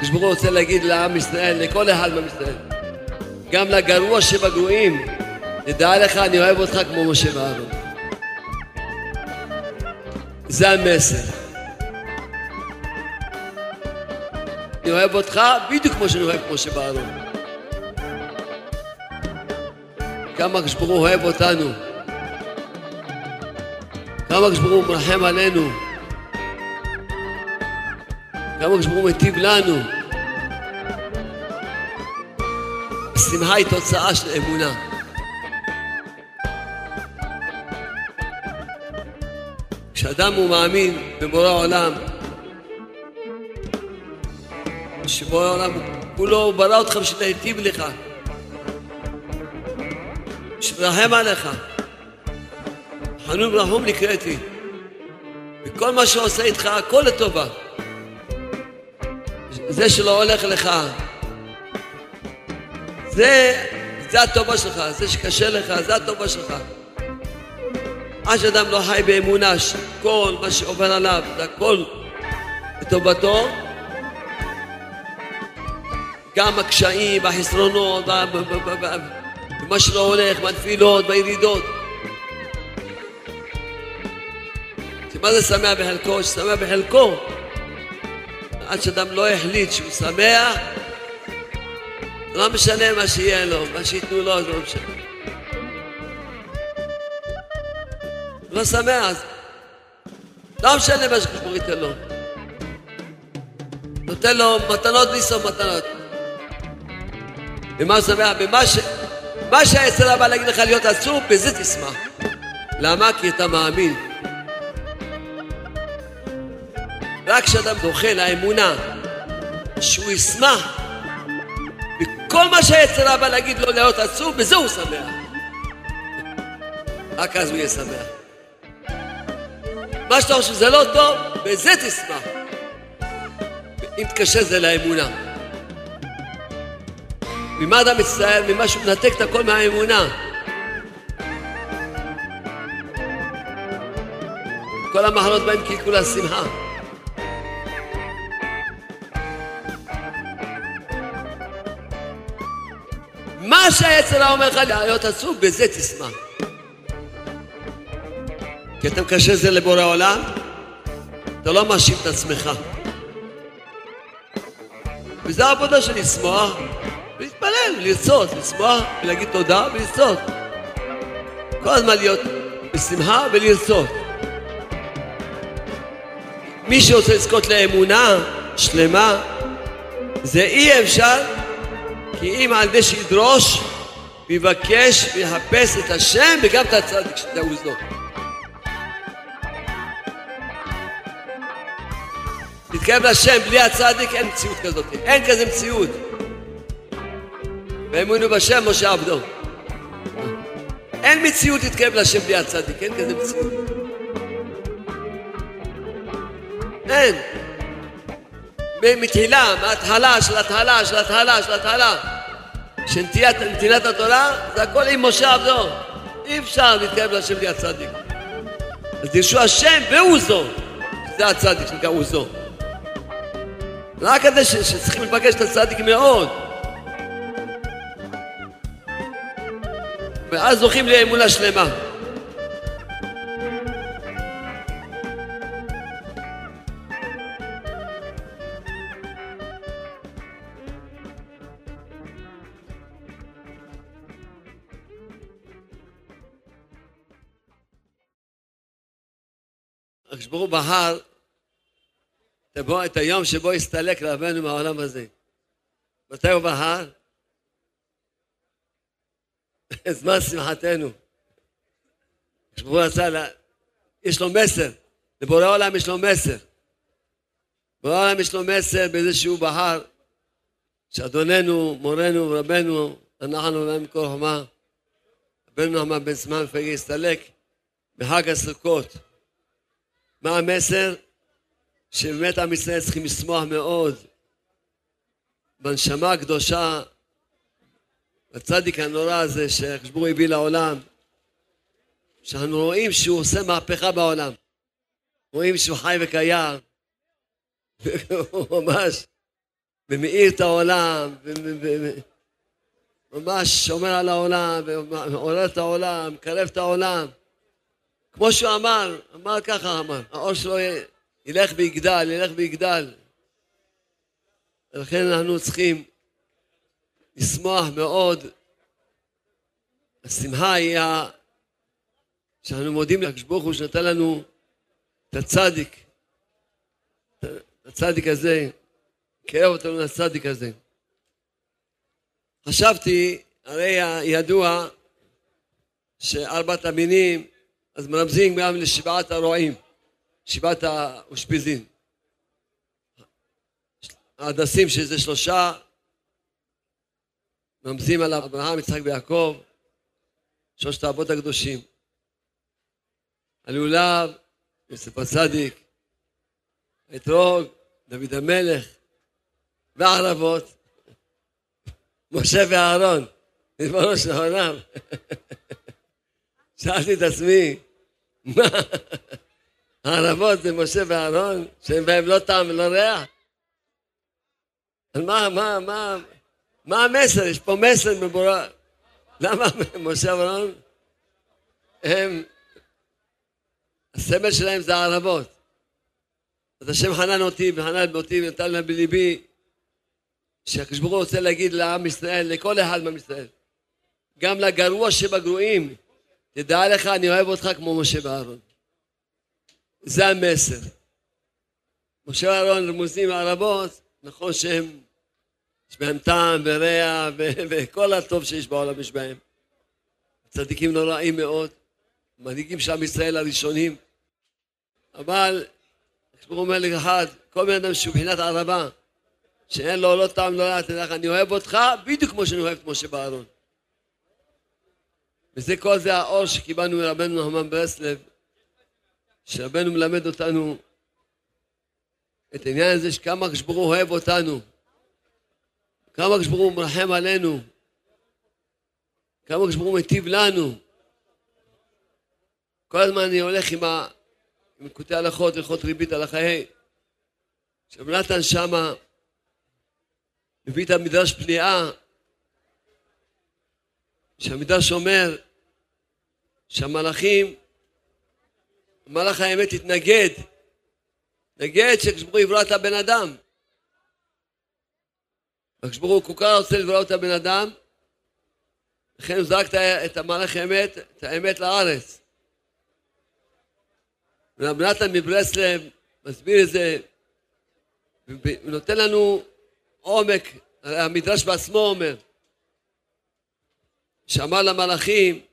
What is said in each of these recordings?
הקדוש ברוך הוא רוצה להגיד לעם ישראל, לכל אחד מעם ישראל, גם לגרוע שבגרועים, תדע לך, אני אוהב אותך כמו משה ואהרון. זה המסר. אני אוהב אותך בדיוק כמו שאני אוהב כמו שבארון. כמה הקדוש ברוך הוא אוהב אותנו. כמה הקדוש ברוך הוא מרחם עלינו. כמה הקדוש ברוך הוא מיטיב לנו. השמחה היא תוצאה של אמונה. כשאדם הוא מאמין בבורא עולם, שבורא העולם כולו ברא אותך בשביל להיטיב לך, לרחם עליך. חנון ורחום נקראתי. וכל מה שעושה איתך, הכל לטובה. זה שלא הולך לך, זה, זה הטובה שלך, זה שקשה לך, זה הטובה שלך. עד שאדם לא חי באמונה שכל מה שעובר עליו זה הכל לטובתו, גם הקשיים, החסרונות, ומה שלא הולך, בנפילות, בירידות. מה זה שמח בחלקו? ששמח בחלקו עד שאדם לא החליט שהוא שמח לא משנה מה שיהיה לו, מה שייתנו לו זה לא משנה לא שמח לא משנה מה שקשור ייתן לו נותן לו מתנות בלי סוף מתנות במה שמח? במה ש... מה שהיצר הבא להגיד לך להיות עצוב, בזה תשמח. למה? כי אתה מאמין. רק כשאדם זוכה לאמונה שהוא ישמח בכל מה שהיצר הבא להגיד לו להיות עצוב, בזה הוא שמח. רק אז הוא יהיה שמח. מה שאתה חושב שזה לא טוב, בזה תשמח. אם תקשר זה לאמונה. ממה אתה מצטער? ממה שהוא מנתק את הכל מהאמונה. כל המחלות בהם כי כולה שהיצר אומר לך להיות עצוב, בזה תשמח. כי אתה מקשר זה לבורא עולם, אתה לא מאשים את עצמך. וזו העבודה של לשמוח ולהתפלל, ולרצות, לשמוח ולהגיד תודה ולרצות. כל הזמן להיות בשמחה ולרצות. מי שרוצה לזכות לאמונה שלמה, זה אי אפשר, כי אם על ידי שידרוש ויבקש ויחפש את השם וגם את הצדיק שתעוזו. להתקרב לשם בלי הצדיק אין מציאות כזאת, אין כזה מציאות. ואמונו בשם משה עבדו. אין מציאות להתקרב לשם בלי הצדיק, אין כזה מציאות. אין. מתחילה, מההתחלה של התחלה של התחלה של התחלה של נתינת התורה, זה הכל עם משה עבדו. אי אפשר להתקרב לשם בלי הצדיק. אז דרשו השם והוא זו. זה הצדיק שנקרא הוא זו. רק כזה שצריכים לבקש את הצדיק מאוד. ואז זוכים לאמונה שלמה. הקדוש ברוך הוא בחר את היום שבו הסתלק רבנו מהעולם הזה. מתי הוא בחר? זמן שמחתנו. כשברור רצה, לה... יש לו מסר, לבורא העולם יש לו מסר. בורא העולם יש לו מסר בזה שהוא בחר, שאדוננו, מורנו ורבנו, אנחנו להם כל חומה, רבנו נחמן בן זמן פגי הסתלק בחג הסוכות. מה המסר? שבאמת עם ישראל צריכים לשמוח מאוד בנשמה הקדושה הצדיק הנורא הזה שהחשבור הביא לעולם, שאנחנו רואים שהוא עושה מהפכה בעולם. רואים שהוא חי וקיים. הוא ממש ומאיר את העולם, וממש שומר על העולם, ומעורר את העולם, מקרב את העולם. כמו שהוא אמר, אמר ככה אמר, האור שלו ילך ויגדל, ילך ויגדל. ולכן אנחנו צריכים לשמוח מאוד. השמחה היא שאנחנו מודים לקדוש ברוך הוא שנתן לנו את הצדיק, את הצדיק הזה, קרב אותנו לצדיק הזה. חשבתי, הרי ידוע שארבעת המינים, אז מרמזים גם לשבעת הרועים, שבעת האושפיזין. ההדסים שזה שלושה, מרמזים על אברהם, יצחק ויעקב, שלושת האבות הקדושים. הלולב, יוסף הצדיק, האתרוג, דוד המלך, והערבות, משה ואהרון, ריבונו של העולם. שאלתי את עצמי, מה, הערבות זה משה ואהרון, שאין בהם לא טעם ולא ריח? מה, מה, מה, מה המסר? יש פה מסר מבורר. למה משה ואהרון הם הסמל שלהם זה הערבות. אז השם חנן אותי וחנן אותי ונתן להם בליבי שהקדוש ברוך הוא רוצה להגיד לעם ישראל, לכל אחד מעם ישראל, גם לגרוע שבגרועים, תדע לך, אני אוהב אותך כמו משה ואהרון. זה המסר. משה ואהרון רמוזים לערבות, נכון שהם, יש בהם טעם וריח וכל הטוב שיש בעולם יש בהם. צדיקים נוראים מאוד, מנהיגים של עם ישראל הראשונים, אבל הוא אומר לי אחד, כל בן אדם שהוא מבחינת ערבה, שאין לו לא טעם לא רע, תדע לך, אני אוהב אותך בדיוק כמו שאני אוהב את משה בארון. וזה כל זה האור שקיבלנו מרבנו נחמן ברסלב, שרבנו מלמד אותנו את העניין הזה שכמה הקדוש ברוך הוא אוהב אותנו, כמה הקדוש ברוך הוא מרחם עלינו, כמה הקדוש ברוך הוא מיטיב לנו. כל הזמן אני הולך עם, ה... עם קוטעי הלכות, הלכות ריבית על החיי. עכשיו נתן שמה מביא את המדרש פליאה, שהמדרש אומר שהמלאכים, מלאך האמת התנגד, התנגד שכשברוך הוא יברא את הבן אדם. וכשברוך הוא כל כך רוצה לברוא את הבן אדם, לכן הוא זרק את המלאך האמת, את האמת לארץ. ורב נתן מברסלב מסביר את זה, ונותן לנו עומק, המדרש בעצמו אומר, שאמר למלאכים,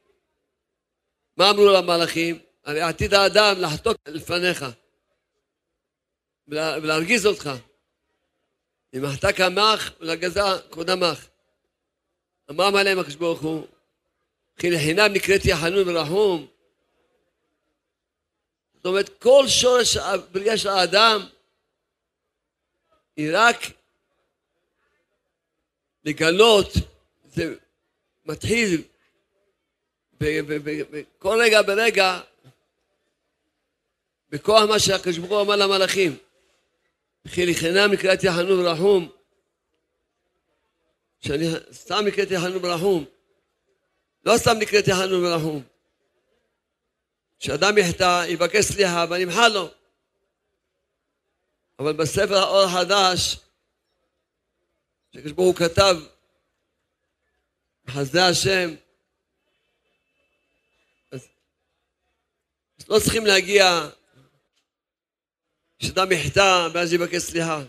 מה אמרו למלאכים? עתיד האדם לחטוק לפניך ולהרגיז אותך. אם החטא קמח ולגזה קודמך. אמר עליהם הקדוש ברוך הוא, כי לחינם נקראתי חנון ורחום זאת אומרת, כל שורש הבריאה של האדם היא רק לגלות, זה מתחיל בכל רגע ברגע בכוח מה שהקדוש ברוך הוא אמר למלאכים וכי לחינם נקראתי חנון ורחום שאני סתם נקראתי חנון ורחום לא סתם נקראתי חנון ורחום כשאדם יחטא, יבקש סליחה ונמחה לו. אבל בספר האור החדש, שקדוש ברוך הוא כתב, חסדי השם, לא צריכים להגיע כשאדם יחטא ואז יבקש סליחה.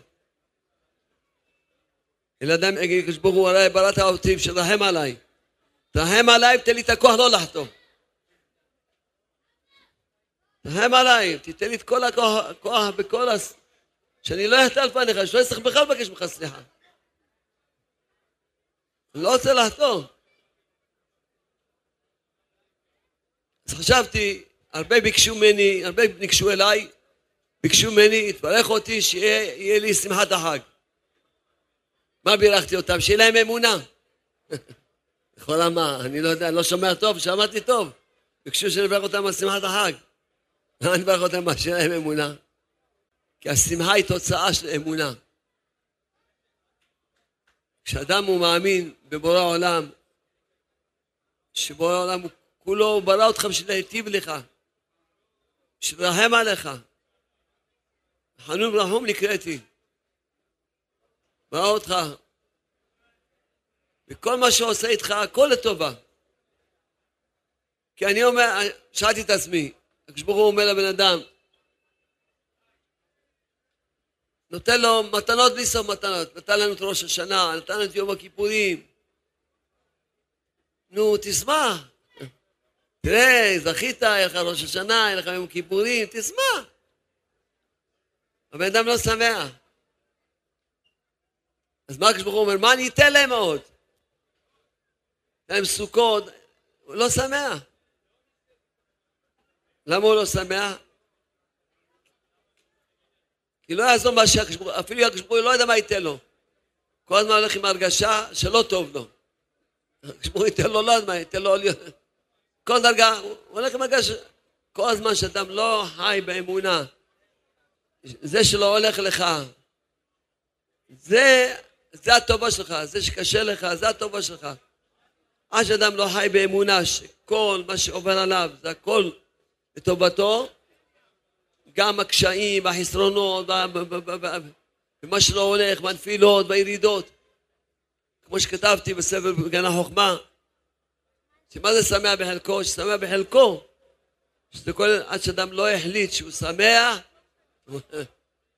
אלא אדם יגיד, קדוש ברוך הוא, הרי בראת אותי, שתרחם עליי. תרחם עליי ותן לי את הכוח לא לחטוא. תרחם עליי, תיתן לי את כל הכוח בכל הס... שאני לא אחטא על פניך, שלא אצטרך בכלל לבקש ממך סליחה. אני לא רוצה לחתום. אז חשבתי, הרבה ביקשו ממני, הרבה ניגשו אליי, ביקשו ממני, תברך אותי, שיהיה לי שמחת החג. מה בירכתי אותם? שיהיה להם אמונה. לכאורה מה, אני לא יודע, לא שומע טוב, שמעתי טוב. ביקשו שנברך אותם על שמחת החג. למה אני מברך אותם? שאין להם אמונה. כי השמחה היא תוצאה של אמונה. כשאדם הוא מאמין בבורא עולם, שבורא עולם הוא כולו, ברא אותך בשביל להיטיב לך, לרחם עליך. חנון ורחום נקראתי. ברא אותך. וכל מה שעושה איתך, הכל לטובה. כי אני אומר, שאלתי את עצמי, הקדוש ברוך הוא אומר לבן אדם, נותן לו מתנות בלי סוף מתנות, נתן לנו את ראש השנה, נתן לנו את יום הכיפורים. נו, תשמח. תראה, זכית, יהיה לך ראש השנה, יהיה לך יום כיפורים, תשמח. הבן אדם לא שמח. אז מה הקדוש ברוך הוא אומר? מה אני אתן להם עוד? להם סוכות, הוא לא שמח. למה הוא לא שמח? כי לא יעזור מה שהקדוש ברוך הוא, אפילו הקדוש ברוך הוא לא יודע מה ייתן לו. כל הזמן הולך עם הרגשה שלא טוב לו. הקדוש ברוך הוא ייתן לו, לא יודע מה, ייתן לו כל דרגה, הוא הולך עם הרגשה, כל הזמן שאדם לא חי באמונה, זה שלא הולך לך, זה, זה הטובה שלך, זה שקשה לך, זה הטובה שלך. עד שאדם לא חי באמונה שכל מה שעובר עליו זה הכל לטובתו, גם הקשיים, החסרונות, ומה שלא הולך, בנפילות, בירידות. כמו שכתבתי בספר בגן החוכמה, שמה זה שמח בחלקו? ששמח בחלקו. שזה כל, עד שאדם לא החליט שהוא שמח,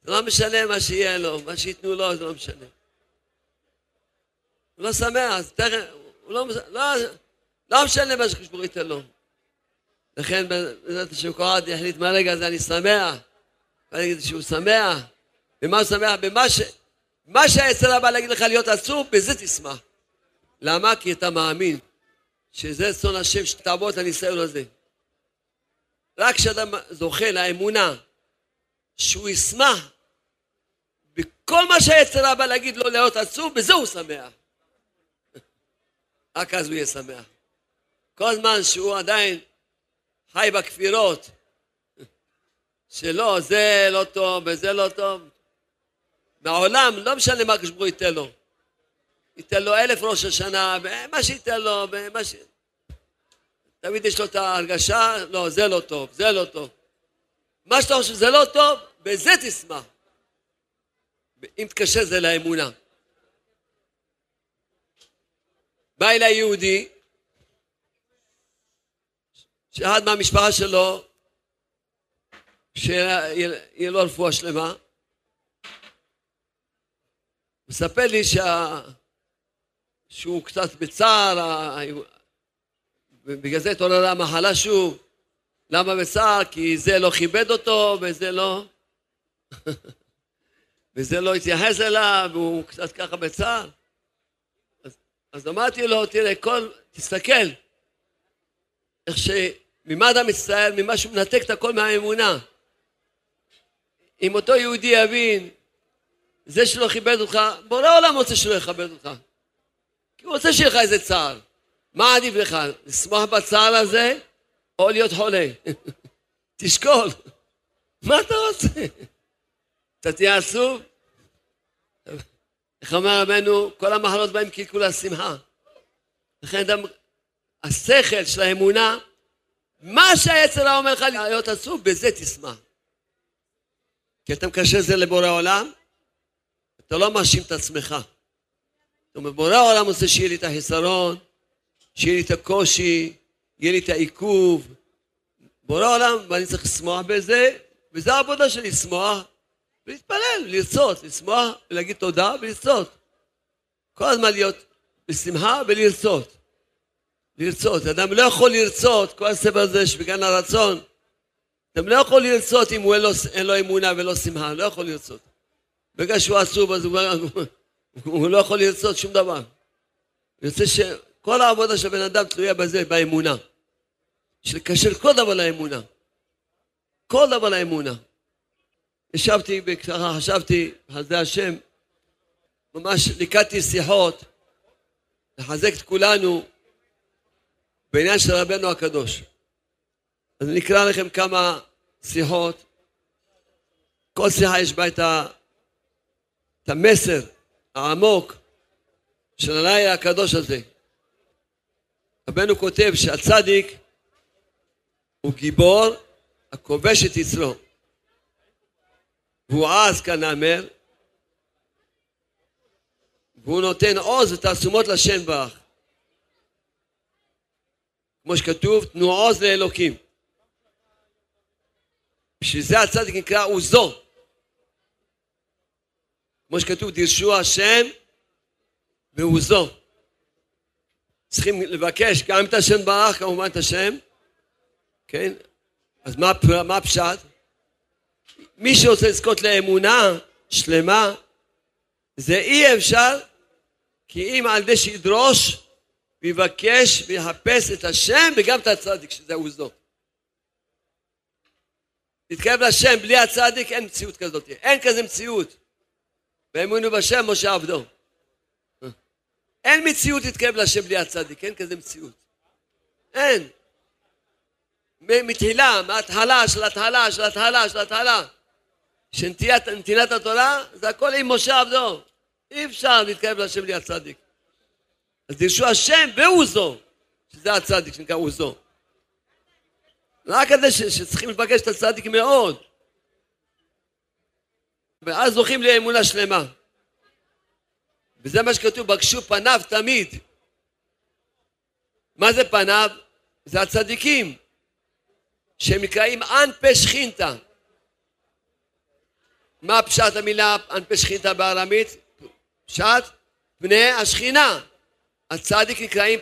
זה לא משנה מה שיהיה לו, מה שייתנו לו זה לא משנה. הוא לא שמח, אז תכף, הוא לא, לא, לא משנה מה שקשבור ייתן לו. לכן בעזרת השם קורת יחליט מהרגע הזה אני שמח, ואני שהוא שמח, במה הוא שמח? במה ש... מה שהיצר הבא להגיד לך להיות עצוב, בזה תשמח. למה? כי אתה מאמין שזה צאן השם שתעבור את הניסיון הזה. רק כשאדם זוכה לאמונה שהוא ישמח בכל מה שהיצר הבא להגיד לו להיות עצוב, בזה הוא שמח. רק אז הוא יהיה שמח. כל זמן שהוא עדיין חי בכפירות, שלא, זה לא טוב וזה לא טוב. מעולם, לא משנה מה הקדוש ייתן לו. ייתן לו אלף ראש השנה, מה שייתן לו, מה ש... תמיד יש לו את ההרגשה, לא, זה לא טוב, זה לא טוב. מה שאתה חושב שזה לא טוב, בזה תשמח. אם תקשר זה לאמונה. בא אליי יהודי, שאחד מהמשפחה שלו, שיהיה לו רפואה שלמה, מספר לי שה... שהוא קצת בצער, ובגלל זה התעוררה המחלה שוב. למה בצער? כי זה לא כיבד אותו, וזה לא... וזה לא התייחס אליו, והוא קצת ככה בצער. אז, אז אמרתי לו, תראה, כל... תסתכל, איך שממה אדם מצטער, ממה שהוא מנתק את הכל מהאמונה. אם אותו יהודי יבין, זה שלא כיבד אותך, בורא העולם רוצה שלא יכבד אותך. כי הוא רוצה שיהיה לך איזה צער. מה עדיף לך, לשמוח בצער הזה, או להיות חולה? תשקול. מה אתה רוצה? אתה תהיה עצוב? איך אומר רבנו, כל המחלות באים קלקול השמחה. לכן אדם, השכל של האמונה, מה שהיצר הרע אומר לך להיות עצוב, בזה תשמח. כי אתה מקשר זה לבורא עולם, אתה לא מאשים את עצמך. זאת אומרת, בורא העולם רוצה שיהיה לי את החיסרון, שיהיה לי את הקושי, יהיה לי את העיכוב. בורא העולם, ואני צריך לשמוח בזה, וזו העבודה שלי, לשמוח ולהתפלל, לרצות, לשמוח ולהגיד תודה ולרצות. כל הזמן להיות בשמחה ולרצות. לרצות. אדם לא יכול לרצות, כל הספר הזה שבגן הרצון, אדם לא יכול לרצות אם הוא אין לו, אין לו אמונה ולא שמחה, לא יכול לרצות. בגלל שהוא עצוב אז הוא, הוא לא יכול לרצות שום דבר. אני רוצה שכל העבודה של בן אדם תלויה בזה, באמונה. שלקשר כל דבר לאמונה. כל דבר לאמונה. ישבתי, ככה חשבתי, על זה השם, ממש ליקטתי שיחות, לחזק את כולנו בעניין של רבנו הקדוש. אז אני אקרא לכם כמה שיחות. כל שיחה יש בה. את המסר העמוק של הלילה הקדוש הזה. רבנו כותב שהצדיק הוא גיבור הכובש את יצרו. והוא עז כנאמר, והוא נותן עוז ותעצומות לשם ברך. כמו שכתוב, תנו עוז לאלוקים. בשביל זה הצדיק נקרא עוזו. כמו שכתוב, דירשו השם ועוזו. צריכים לבקש גם את השם ברך, כמובן את השם, כן? אז מה, מה הפשט? מי שרוצה לזכות לאמונה שלמה, זה אי אפשר, כי אם על ידי שידרוש ויבקש ויחפש את השם וגם את הצדיק, שזה עוזו. להתקרב לשם בלי הצדיק אין מציאות כזאת, אין כזה מציאות. ואמונו בשם משה עבדו. אין מציאות להתקרב לשם בלי הצדיק, אין כזה מציאות. אין. מתחילה, מההתחלה של התחלה של התחלה של התחלה שנתינת התורה זה הכל עם משה עבדו. אי אפשר להתקרב לשם בלי הצדיק. אז דרשו השם ועוזו, שזה הצדיק שנקרא עוזו. רק על זה שצריכים לפגש את הצדיק מאוד. ואז זוכים לאמונה שלמה. וזה מה שכתוב, בקשו פניו תמיד. מה זה פניו? זה הצדיקים, שהם נקראים אנפה שכינתא. מה פשט המילה אנפה שכינתא בארמית? פשט פני השכינה. הצדיק נקראים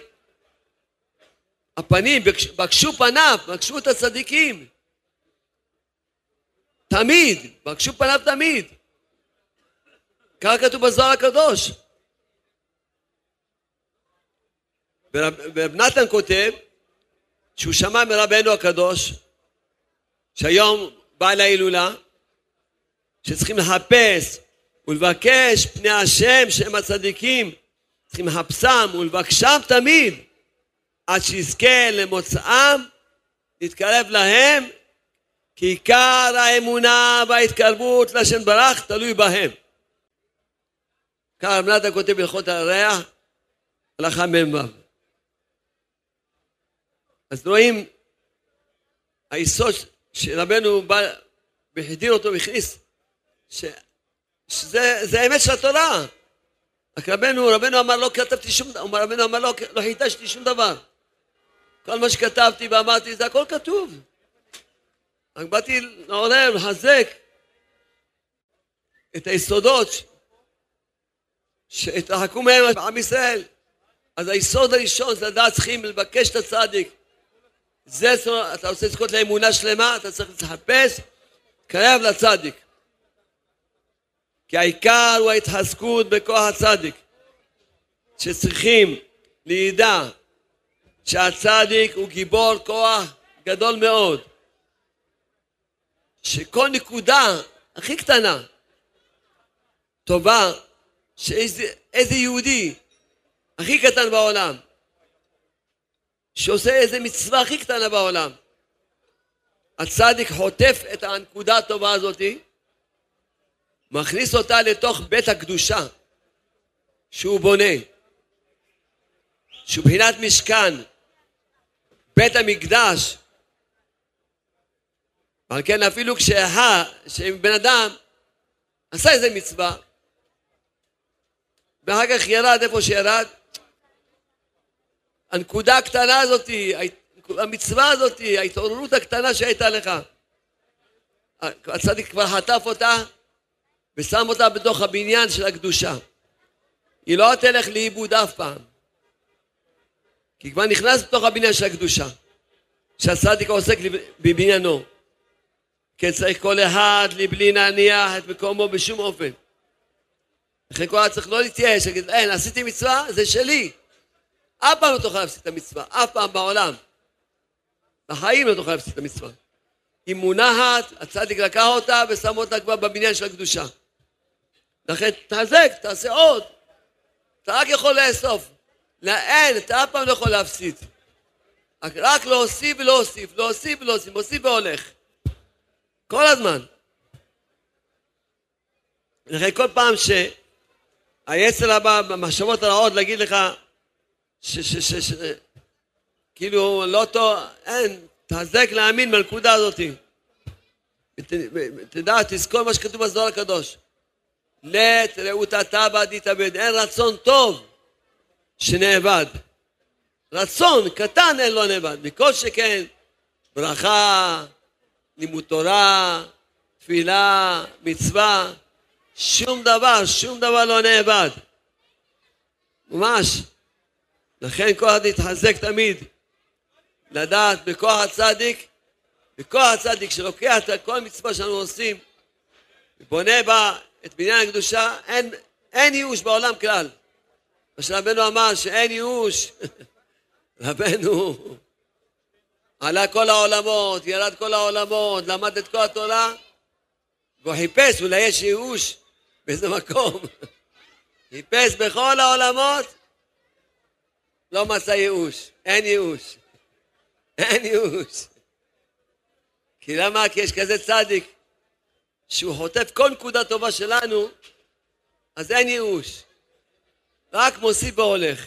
הפנים, בקשו פניו, בקשו את הצדיקים. תמיד, בקשו פניו תמיד. ככה כתוב בזוהר הקדוש. ורב נתן כותב שהוא שמע מרבנו הקדוש שהיום בא להילולה שצריכים לחפש ולבקש פני השם שהם הצדיקים צריכים לחפשם ולבקשם תמיד עד שיזכה למוצאם להתקרב להם כי עיקר האמונה וההתקרבות לשם ברך תלוי בהם. כך רב נתן כותב בהלכות הירח הלכה מ"ו אז רואים, היסוד שרבנו בא והחדיר אותו והכניס, ש, שזה האמת של התורה. רק רבנו, רבנו אמר לא כתבתי שום דבר, רבנו אמר לא, לא חידשתי שום דבר. כל מה שכתבתי ואמרתי זה הכל כתוב. רק באתי לעורר, לחזק את היסודות שהתרחקו מהם בעם ישראל. אז היסוד הראשון זה לדעת צריכים לבקש את הצדיק. זה, אתה רוצה לזכות לאמונה שלמה, אתה צריך לחפש, קרב לצדיק. כי העיקר הוא ההתחזקות בכוח הצדיק. שצריכים לידע שהצדיק הוא גיבור כוח גדול מאוד. שכל נקודה הכי קטנה, טובה, שאיזה יהודי הכי קטן בעולם, שעושה איזה מצווה הכי קטנה בעולם. הצדיק חוטף את הנקודה הטובה הזאתי, מכניס אותה לתוך בית הקדושה שהוא בונה, שהוא בחינת משכן, בית המקדש. על כן אפילו כשהה, שבן אדם עשה איזה מצווה, ואחר כך ירד איפה שירד, הנקודה הקטנה הזאת, המצווה הזאת, ההתעוררות הקטנה שהייתה לך. הצדיק כבר חטף אותה ושם אותה בתוך הבניין של הקדושה. היא לא תלך לאיבוד אף פעם. כי כבר נכנס לתוך הבניין של הקדושה, שהצדיק עוסק בבניינו. כן צריך כל אחד לבלי להניח את מקומו בשום אופן. לכן כל אחד צריך לא להתייאש, להגיד, אין, עשיתי מצווה, זה שלי. אף פעם לא תוכל להפסיד את המצווה, אף פעם בעולם. בחיים לא תוכל להפסיד את המצווה. היא מונחת, הצדיק לקח אותה ושם אותה כבר בבניין של הקדושה. לכן תחזק, תעשה עוד. אתה רק יכול לאסוף. אין, אתה אף פעם לא יכול להפסיד. רק להוסיף ולהוסיף, להוסיף ולהוסיף, מוסיף והולך. כל הזמן. לכן כל פעם היצר הבא במחשבות הרעות להגיד לך ש... ש, ש, ש כאילו לא טוב, אין, תחזק להאמין בנקודה הזאת. תדע, תזכור מה שכתוב בזוהר הקדוש. לית רעותתה בה תתאבד. אין רצון טוב שנאבד. רצון קטן אין לו נאבד. מכל שכן, ברכה, לימוד תורה, תפילה, מצווה, שום דבר, שום דבר לא נאבד. ממש. לכן כל אחד יתחזק תמיד. לדעת בכוח הצדיק, בכוח הצדיק שלוקח את כל מצווה שאנחנו עושים ובונה בה את בניין הקדושה, אין, אין ייאוש בעולם כלל. מה שרבנו אמר שאין ייאוש, רבנו עלה כל העולמות, ירד כל העולמות, למד את כל התורה, והוא חיפש, אולי יש ייאוש באיזה מקום. חיפש בכל העולמות, לא מצא ייאוש, אין ייאוש. אין ייאוש. כי למה? כי יש כזה צדיק שהוא חוטף כל נקודה טובה שלנו, אז אין ייאוש. רק מוסיף והולך.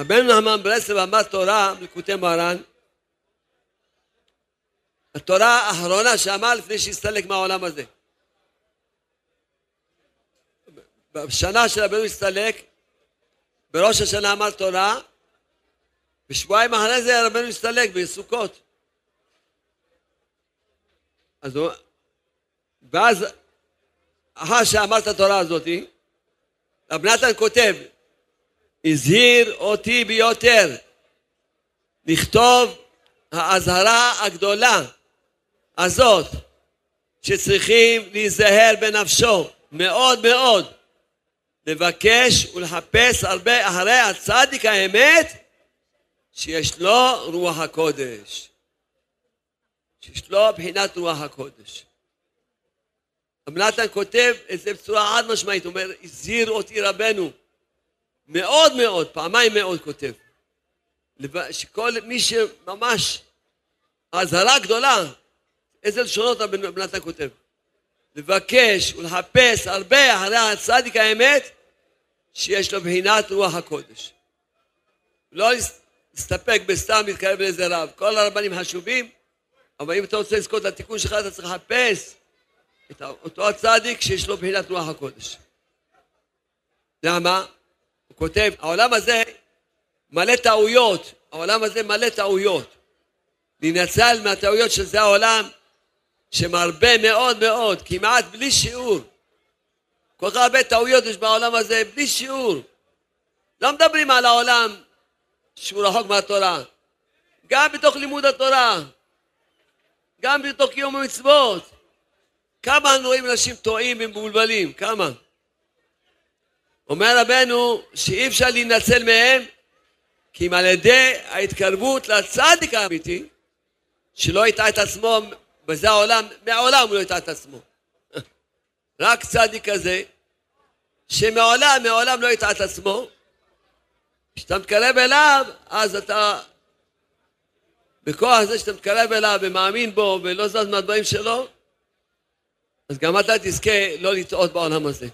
רבנו נחמן ברסלב אמר תורה בליקוטי מרן, התורה האחרונה שאמר לפני שהסתלק מהעולם הזה. בשנה של רבנו הסתלק, בראש השנה אמר תורה, ושבועיים אחרי זה רבנו הסתלק בסוכות. אז הוא, ואז אחר שאמר את התורה הזאת, רב נתן כותב, הזהיר אותי ביותר לכתוב האזהרה הגדולה הזאת שצריכים להיזהר בנפשו מאוד מאוד לבקש ולחפש הרבה אחרי הצדיק האמת שיש לו רוח הקודש. שיש לו בחינת רוח הקודש. רב נתן כותב את זה בצורה חד משמעית, הוא אומר, הזהיר אותי רבנו, מאוד מאוד, פעמיים מאוד כותב, שכל מי שממש, האזהרה גדולה, איזה לשונות רב נתן כותב? לבקש ולחפש הרבה אחרי הצדיק האמת, שיש לו בחינת רוח הקודש. לא להסתפק בסתם להתקרב לאיזה רב. כל הרבנים חשובים, אבל אם אתה רוצה לזכות לתיקון שלך, אתה צריך לחפש את אותו הצדיק שיש לו בחינת רוח הקודש. למה? הוא כותב, העולם הזה מלא טעויות, העולם הזה מלא טעויות. להינצל מהטעויות של זה העולם, שמרבה מאוד מאוד, כמעט בלי שיעור. כל כך הרבה טעויות יש בעולם הזה, בלי שיעור. לא מדברים על העולם שהוא רחוק מהתורה. גם בתוך לימוד התורה, גם בתוך קיום המצוות. כמה אנחנו רואים אנשים טועים ומבולבלים? כמה? אומר רבנו שאי אפשר להינצל מהם כי אם על ידי ההתקרבות לצדיק האמיתי שלא יטעה את עצמו בזה העולם, מעולם הוא לא יטעה את עצמו. רק צדיק כזה שמעולם, מעולם לא יטעה את עצמו כשאתה מתקרב אליו, אז אתה, בכוח זה שאתה מתקרב אליו ומאמין בו ולא זז מהדברים שלו, אז גם אתה תזכה לא לטעות בעולם הזה.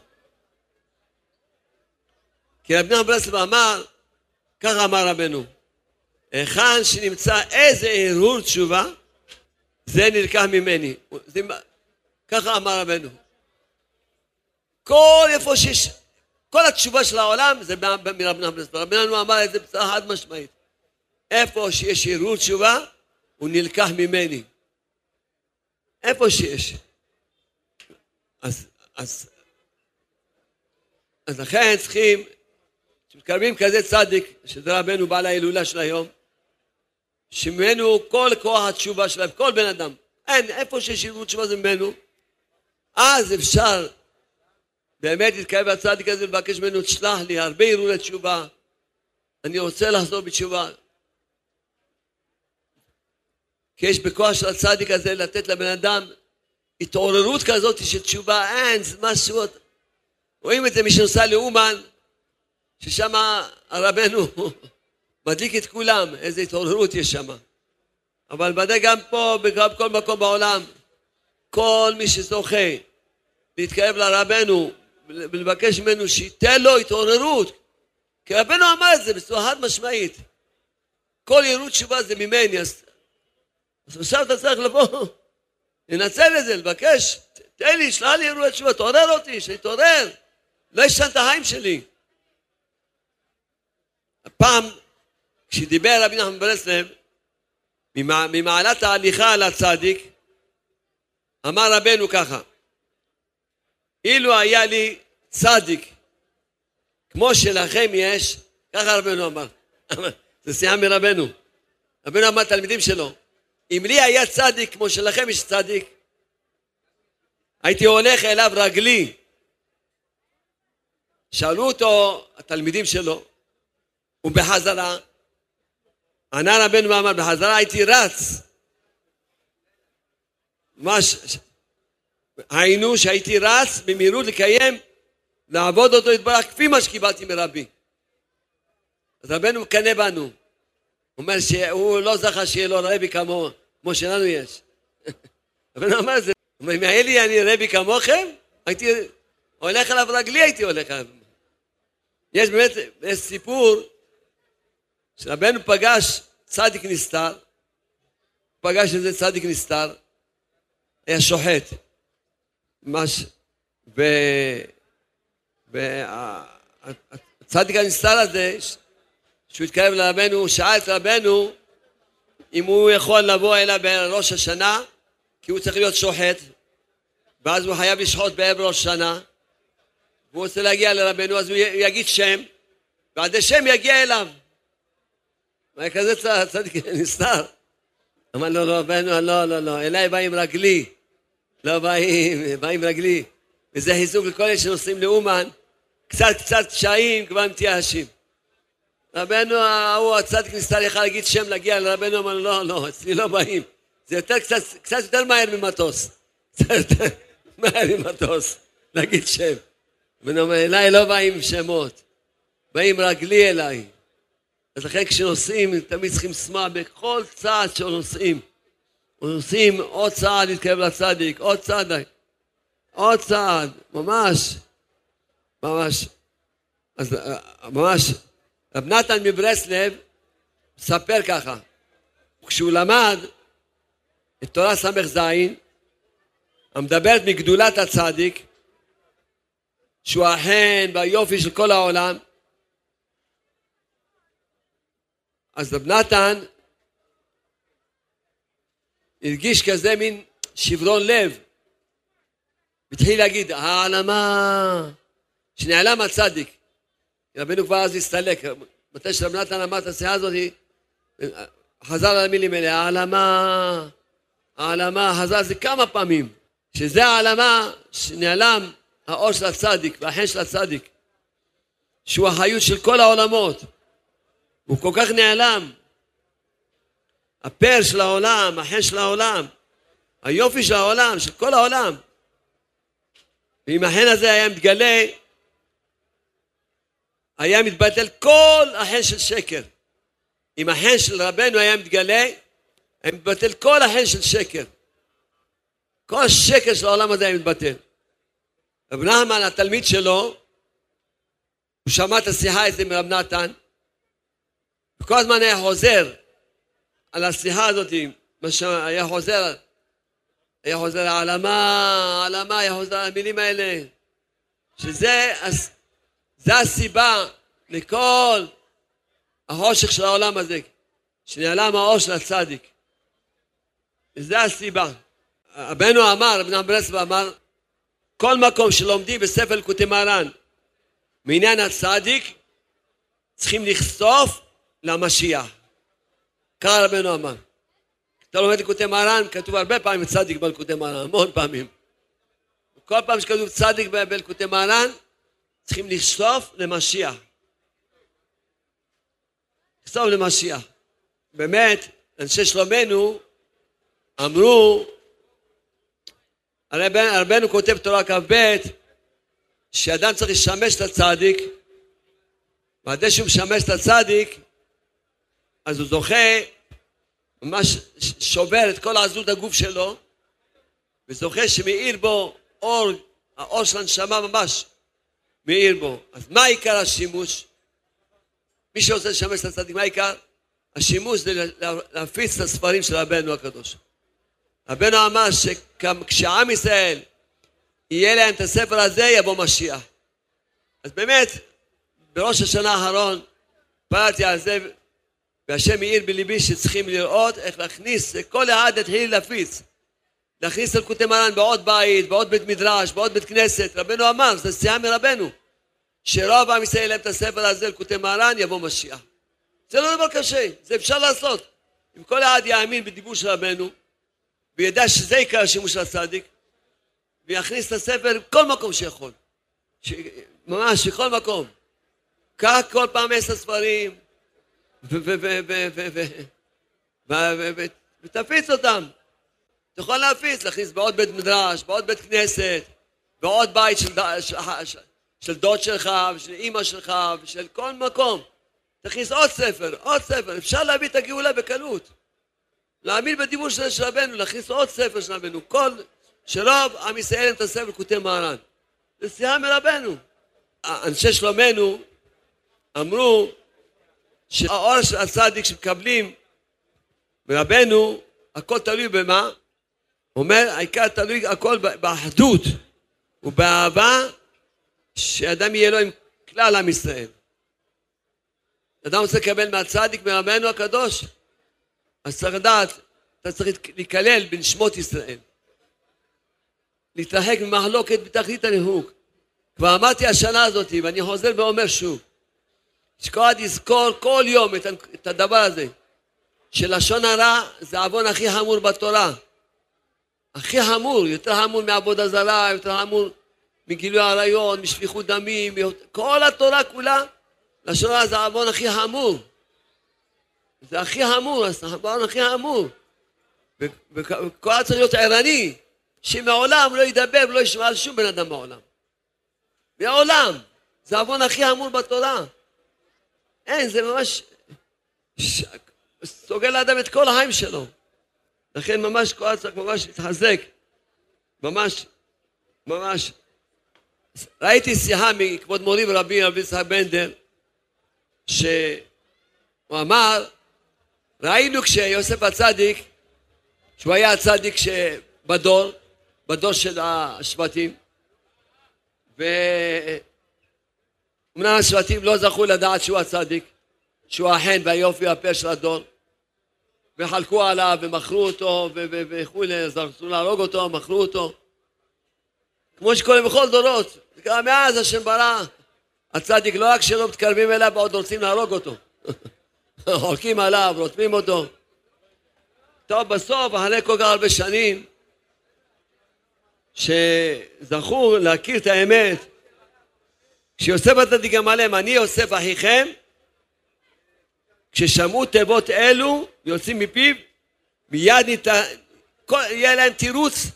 כי רבי נחמן ברסלב אמר, ככה אמר רבנו, היכן שנמצא איזה הרהור תשובה, זה נלקח ממני. זה, ככה אמר רבנו. כל איפה שיש כל התשובה של העולם זה מרב נחמן רבנו אמר את זה בצורה חד משמעית. איפה שיש ערעור תשובה, הוא נלקח ממני. איפה שיש. אז, אז, אז לכן צריכים, כשמקרבים כזה צדיק, שזה רבנו בעל ההילולה של היום, שממנו כל כוח התשובה שלהם, כל בן אדם, אין, איפה שיש ערעור תשובה זה ממנו, אז אפשר באמת להתקרב לצדיק הזה ולבקש ממנו, תשלח לי הרבה הרהורי תשובה, אני רוצה לחזור בתשובה. כי יש בכוח של הצדיק הזה לתת לבן אדם התעוררות כזאת של תשובה, אין, זה משהו... רואים את זה מי שנוסע לאומן, ששם הרבנו מדליק את כולם, איזה התעוררות יש שם. אבל ודאי גם פה, בכל מקום בעולם, כל מי שזוכה להתקרב לרבנו ולבקש ממנו שייתן לו התעוררות. כי רבנו אמר את זה בצורה חד משמעית. כל ירות תשובה זה ממני, אז, אז עכשיו אתה צריך לבוא, לנצל את זה, לבקש, תן לי, שלח לי ירות תשובה, תעורר אותי, שיתעורר. לא ישן את החיים שלי. הפעם, כשדיבר רבי נחמן ברסלב, ממעלת ההליכה על הצדיק, אמר רבנו ככה, אילו היה לי צדיק כמו שלכם יש, ככה רבנו אמר, זה שיחה מרבנו, רבנו אמר תלמידים שלו, אם לי היה צדיק כמו שלכם יש צדיק, הייתי הולך אליו רגלי. שאלו אותו התלמידים שלו, ובחזרה, ענה רבנו ואמר, בחזרה הייתי רץ. ממש, היינו שהייתי רץ במהירות לקיים, לעבוד אותו יתברך כפי מה שקיבלתי מרבי. אז רבנו מקנא בנו. הוא אומר שהוא לא זכה שיהיה לו רבי כמו, כמו שלנו יש. רבנו אמר זה, הוא אומר, אם היה לי אני רבי כמוכם, הייתי הולך עליו רגלי, הייתי הולך עליו. יש באמת, יש סיפור שרבנו פגש צדיק נסתר, פגש איזה צדיק נסתר, היה שוחט, ממש, והצדיק הנסתר הזה, שהוא התקרב לרבנו, הוא שאל את רבנו אם הוא יכול לבוא אליו בראש השנה, כי הוא צריך להיות שוחט, ואז הוא חייב לשחוט בערב ראש השנה, והוא רוצה להגיע לרבנו, אז הוא יגיד שם, ועד השם יגיע אליו. היה כזה צדיק נסתר. אמר לו, לא, רבנו, לא, לא, לא, אליי באים רגלי. לא באים, באים רגלי. וזה חיזוק לכל אלה שנוסעים לאומן, קצת קצת קשיים, כבר מתייאשים. רבנו ההוא, הצדיק נסתר, יכל להגיד שם להגיע לרבנו, אמר לא, לא, אצלי לא באים. זה יותר קצת, קצת יותר מהר ממטוס. קצת יותר מהר ממטוס, להגיד שם. רבנו אומר, אליי לא באים שמות, באים רגלי אליי. אז לכן כשנוסעים, תמיד צריכים לשמוח בכל צעד שנוסעים. נוסעים עוד צעד להתקרב לצדיק, עוד צעד, עוד צעד, ממש, ממש. אז אה, ממש, רב נתן מברסלב מספר ככה, כשהוא למד את תורה ס"ז, המדברת מגדולת הצדיק, שהוא החן והיופי של כל העולם, אז רב נתן הרגיש כזה מין שברון לב. התחיל להגיד, העלמה, שנעלם הצדיק. רבנו כבר אז הסתלק. מתי שרב נתן אמר את השיחה הזאת, חזר על המילים האלה, העלמה, העלמה, חזר זה כמה פעמים. שזה העלמה שנעלם האור של הצדיק והחן של הצדיק, שהוא החיות של כל העולמות. הוא כל כך נעלם. הפר של העולם, החן של העולם, היופי של העולם, של כל העולם. ואם החן הזה היה מתגלה, היה מתבטל כל החן של שקר. אם החן של רבנו היה מתגלה, היה מתבטל כל החן של שקר. כל השקר של העולם הזה היה מתבטל. רב נחמן, התלמיד שלו, הוא שמע את השיחה הזאת מרב נתן, וכל הזמן היה חוזר על השיחה הזאת, מה שהיה חוזר, היה חוזר העלמה, העלמה, היה חוזר על המילים האלה, שזה זה הסיבה לכל החושך של העולם הזה, שנעלם האור של הצדיק. וזה הסיבה. רבנו אמר, רבי נחמן ברסלב אמר, כל מקום שלומדים בספר לקוטי מרן מעניין הצדיק, צריכים לחשוף למשיח. ככה רבנו אמר. אתה לומד לקוטי מרן, כתוב הרבה פעמים צדיק בלקוטי מרן, המון פעמים. כל פעם שכתוב צדיק בלקוטי מרן, צריכים לשלוף למשיח. לכתוב למשיח. באמת, אנשי שלומנו אמרו, רבנו כותב תורה כ"ב, שאדם צריך לשמש את הצדיק, ועד שהוא משמש את הצדיק, אז הוא זוכה, ממש שובר את כל עזות הגוף שלו, וזוכה שמאיר בו אור, האור של הנשמה ממש, מאיר בו. אז מה עיקר השימוש? מי שרוצה לשמש את הצדיק, מה העיקר? השימוש זה להפיץ את הספרים של רבנו הקדוש. רבנו אמר שכשעם ישראל יהיה להם את הספר הזה, יבוא משיח. אז באמת, בראש השנה האחרון פעלתי על זה, והשם העיר בליבי שצריכים לראות איך להכניס, כל אחד יתחיל להפיץ. להכניס אלקוטי מרן בעוד בית, בעוד בית מדרש, בעוד בית כנסת. רבנו אמר, זה סייעה מרבנו, שרוב עם ישראל להם את הספר הזה, אלקוטי מרן, יבוא משיח. זה לא דבר קשה, זה אפשר לעשות. אם כל אחד יאמין בדיבור של רבנו, וידע שזה עיקר השימוש של הצדיק, ויכניס את הספר בכל מקום שיכול. ש... ממש, בכל מקום. קח כל פעם עשר ספרים, ותפיץ אותם. אתה יכול להפיץ, להכניס בעוד בית מדרש, בעוד בית כנסת, בעוד בית של, של, של, של דוד שלך, ושל אימא שלך, ושל כל מקום. תכניס עוד ספר, עוד ספר. אפשר להביא את הגאולה בקלות. להאמין בדיבור של רבנו, להכניס עוד ספר של רבנו. כל, שרוב עם ישראל את הספר כותב מהר"ן. זה שיחה מרבנו. אנשי שלומנו אמרו שהאור של הצדיק שמקבלים מרבנו, הכל תלוי במה? אומר, העיקר תלוי הכל באחדות ובאהבה שאדם יהיה לו עם כלל עם ישראל. אדם רוצה לקבל מהצדיק, מרבנו הקדוש, אז צריך לדעת, אתה צריך להיכלל בנשמות ישראל. להתרחק ממחלוקת בתכלית הניהוג. כבר אמרתי השנה הזאת, ואני חוזר ואומר שוב, אחד יזכור כל יום את הדבר הזה, שלשון הרע זה העוון הכי חמור בתורה. הכי חמור, יותר חמור מעבודה זרה, יותר חמור מגילוי עריות, משפיכות דמים, כל התורה כולה, לשון הרע זה העוון הכי חמור. זה הכי חמור, העוון הכי חמור. וכל צריך להיות ערני, שמעולם לא ידבר ולא ישמע על שום בן אדם בעולם. מעולם. זה העוון הכי חמור בתורה. אין, זה ממש... סוגר לאדם את כל החיים שלו. לכן ממש כל צריך ממש להתחזק. ממש, ממש. ראיתי שיחה מכבוד מורי ורבי רבי יצחק בנדר, שהוא אמר, ראינו כשיוסף הצדיק, שהוא היה הצדיק שבדור, בדור של השבטים, ואומנם השבטים לא זכו לדעת שהוא הצדיק, שהוא החן והיופי והפה של הדור, וחלקו עליו ומכרו אותו וכולי, רצו להרוג אותו, מכרו אותו. כמו שקורה בכל דורות, זה קרה מאז השם ברא. הצדיק לא רק שלא מתקרבים אליו, עוד רוצים להרוג אותו. חולקים עליו, רותמים אותו. טוב, בסוף, אחרי כל כך הרבה שנים, שזכו להכיר את האמת, כשיוסף הצדיק אמר להם, אני יוסף אחיכם, כששמעו תיבות אלו יוצאים מפיו, מיד נת... כל... יהיה להם תירוץ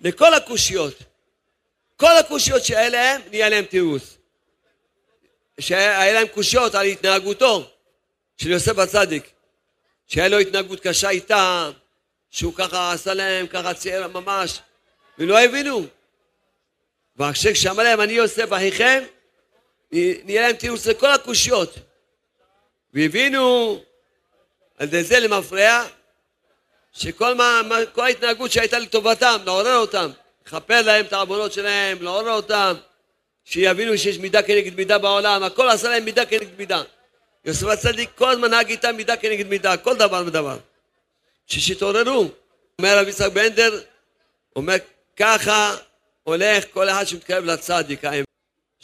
לכל הקושיות. כל הקושיות שהיה להם, נהיה להם תירוץ. שהיה להם קושיות על התנהגותו של יוסף הצדיק, שהיה לו התנהגות קשה איתם, שהוא ככה עשה להם, ככה צייר ממש, ולא הבינו. ועכשיו כשאמר להם, אני יוסף אחיכם, נהיה להם תירוץ לכל הקושיות. והבינו על ידי זה למפרע שכל מה, מה, כל ההתנהגות שהייתה לטובתם, לעורר אותם, לכפר להם את העוונות שלהם, לעורר אותם, שיבינו שיש מידה כנגד מידה בעולם, הכל עשה להם מידה כנגד מידה. יוסף הצדיק כל הזמן נהג איתם מידה כנגד מידה, כל דבר ודבר. שתתעוררו. אומר רבי יצחק בנדר, אומר ככה הולך כל אחד שמתקרב לצדיק, האמת.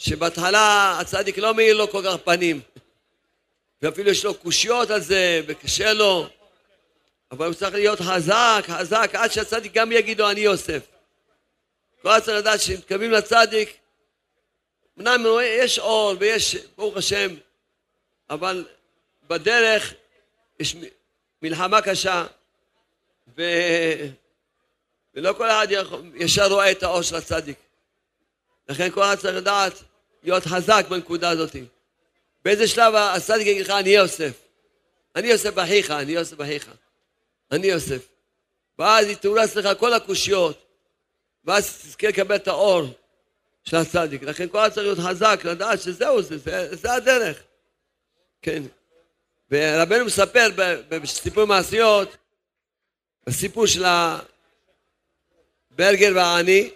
שבהתחלה הצדיק לא מאיר לו כל כך פנים. ואפילו יש לו קושיות על זה, וקשה לו, אבל הוא צריך להיות חזק, חזק, עד שהצדיק גם יגיד לו, אני יוסף. כל אחד צריך לדעת שמתקרבים לצדיק, אמנם יש אור ויש, ברוך השם, אבל בדרך יש מלחמה קשה, ו... ולא כל אחד ישר רואה את האור של הצדיק. לכן כל אחד צריך לדעת להיות חזק בנקודה הזאת. באיזה שלב הצדיק יגיד לך, אני יוסף. אני יוסף אחיך, אני יוסף אחיך. אני יוסף. ואז יתאורס לך כל הקושיות, ואז תזכה לקבל את האור של הצדיק. לכן כל צריך להיות חזק, לדעת שזהו, זה, זה, זה הדרך. כן. ורבנו מספר בסיפור מעשיות, בסיפור של הברגר והעני,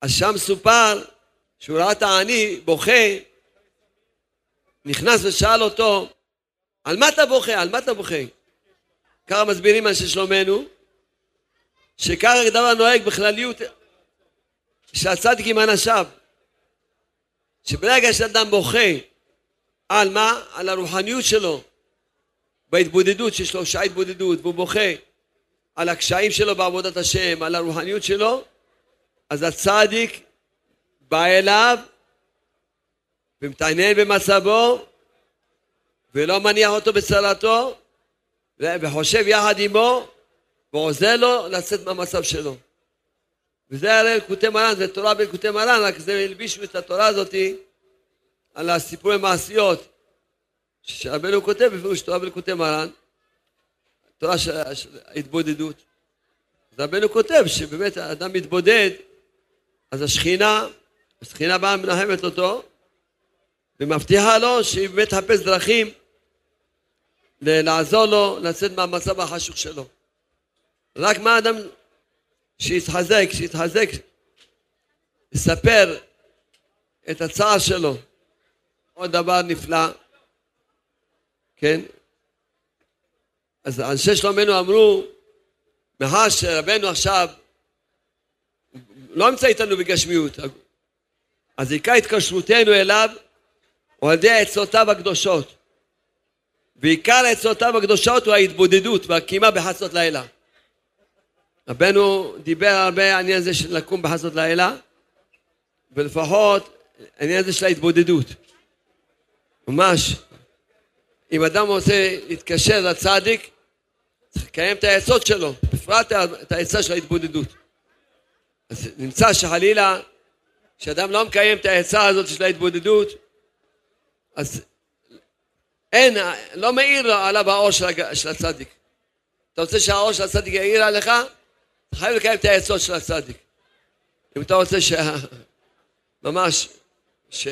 אז שם סופר שהוא ראה את העני בוכה, נכנס ושאל אותו, על מה אתה בוכה? על מה אתה בוכה? ככה מסבירים אנשי שלומנו, שככה דבר נוהג בכלליות שהצדיק עם אנשיו, שברגע שאדם בוכה על מה? על הרוחניות שלו, בהתבודדות, שיש לו שעה התבודדות, והוא בוכה על הקשיים שלו בעבודת השם, על הרוחניות שלו, אז הצדיק בא אליו ומתעניין במצבו ולא מניח אותו בצרתו וחושב יחד עמו ועוזר לו לצאת מהמצב שלו. וזה הרי אלקוטי מרן, זה תורה באלקוטי מרן, רק זה הלבישו את התורה הזאתי על הסיפורי מעשיות שרבנו כותב בפירוש תורה בלקוטי מרן, תורה של ההתבודדות. רבנו כותב שבאמת האדם מתבודד, אז השכינה, השכינה באה מנחמת אותו ומבטיחה לו שהיא באמת תחפש דרכים לעזור לו לצאת מהמצב החשוך שלו. רק מה אדם שיתחזק, שיתחזק, יספר את הצער שלו. עוד דבר נפלא, כן? אז אנשי שלומנו אמרו, מאחר שרבנו עכשיו לא נמצא איתנו בגשמיות, אז עיקר התקשרותנו אליו הוא על ידי עצותיו הקדושות. ועיקר עצותיו הקדושות הוא ההתבודדות והקימה בחסות לילה. רבנו דיבר הרבה על העניין הזה של לקום בחסות לילה, ולפחות העניין הזה של ההתבודדות. ממש. אם אדם רוצה להתקשר לצדיק, צריך לקיים את העצות שלו, בפרט את העצה של ההתבודדות. אז נמצא שחלילה, כשאדם לא מקיים את העצה הזאת של ההתבודדות, אז אין, לא מאיר עליו האור של, של הצדיק. אתה רוצה שהאור של הצדיק יאיר עליך? אתה חייב לקיים את העצות של הצדיק. אם אתה רוצה ש... ממש, ש...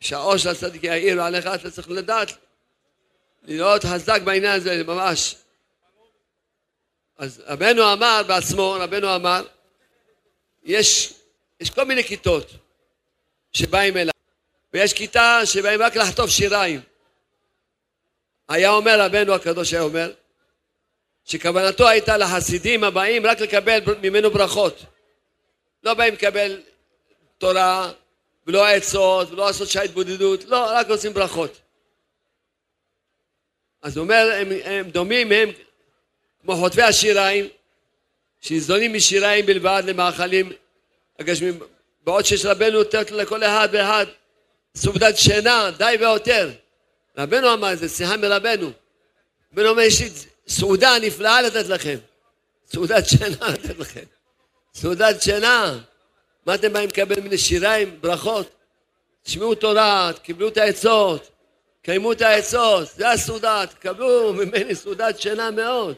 שהאור של הצדיק יאיר עליך, אתה צריך לדעת להיות חזק בעניין הזה, ממש. אז רבנו אמר בעצמו, רבנו אמר, יש, יש כל מיני כיתות שבאים אליו, ויש כיתה שבאים רק לחטוף שיריים. היה אומר רבנו הקדוש, היה אומר, שכוונתו הייתה לחסידים הבאים רק לקבל ממנו ברכות. לא באים לקבל תורה, ולא עצות, ולא לעשות שעה התבודדות, לא, רק עושים ברכות. אז הוא אומר, הם, הם דומים הם כמו חוטבי השיריים, שניזונים משיריים בלבד למאכלים הגשמים, בעוד שיש רבנו נותנת לכל אחד ואחד סעודת שינה, די ויותר. רבנו אמר את זה, שיחה מרבנו. רבנו אומר, יש לי סעודה נפלאה לתת לכם. סעודת שינה לתת לכם. סעודת שינה. מה אתם באים לקבל מן שיריים, ברכות? תשמעו תורה, תקבלו את העצות, קיימו את העצות, זה הסעודה, תקבלו ממני סעודת שינה מאוד.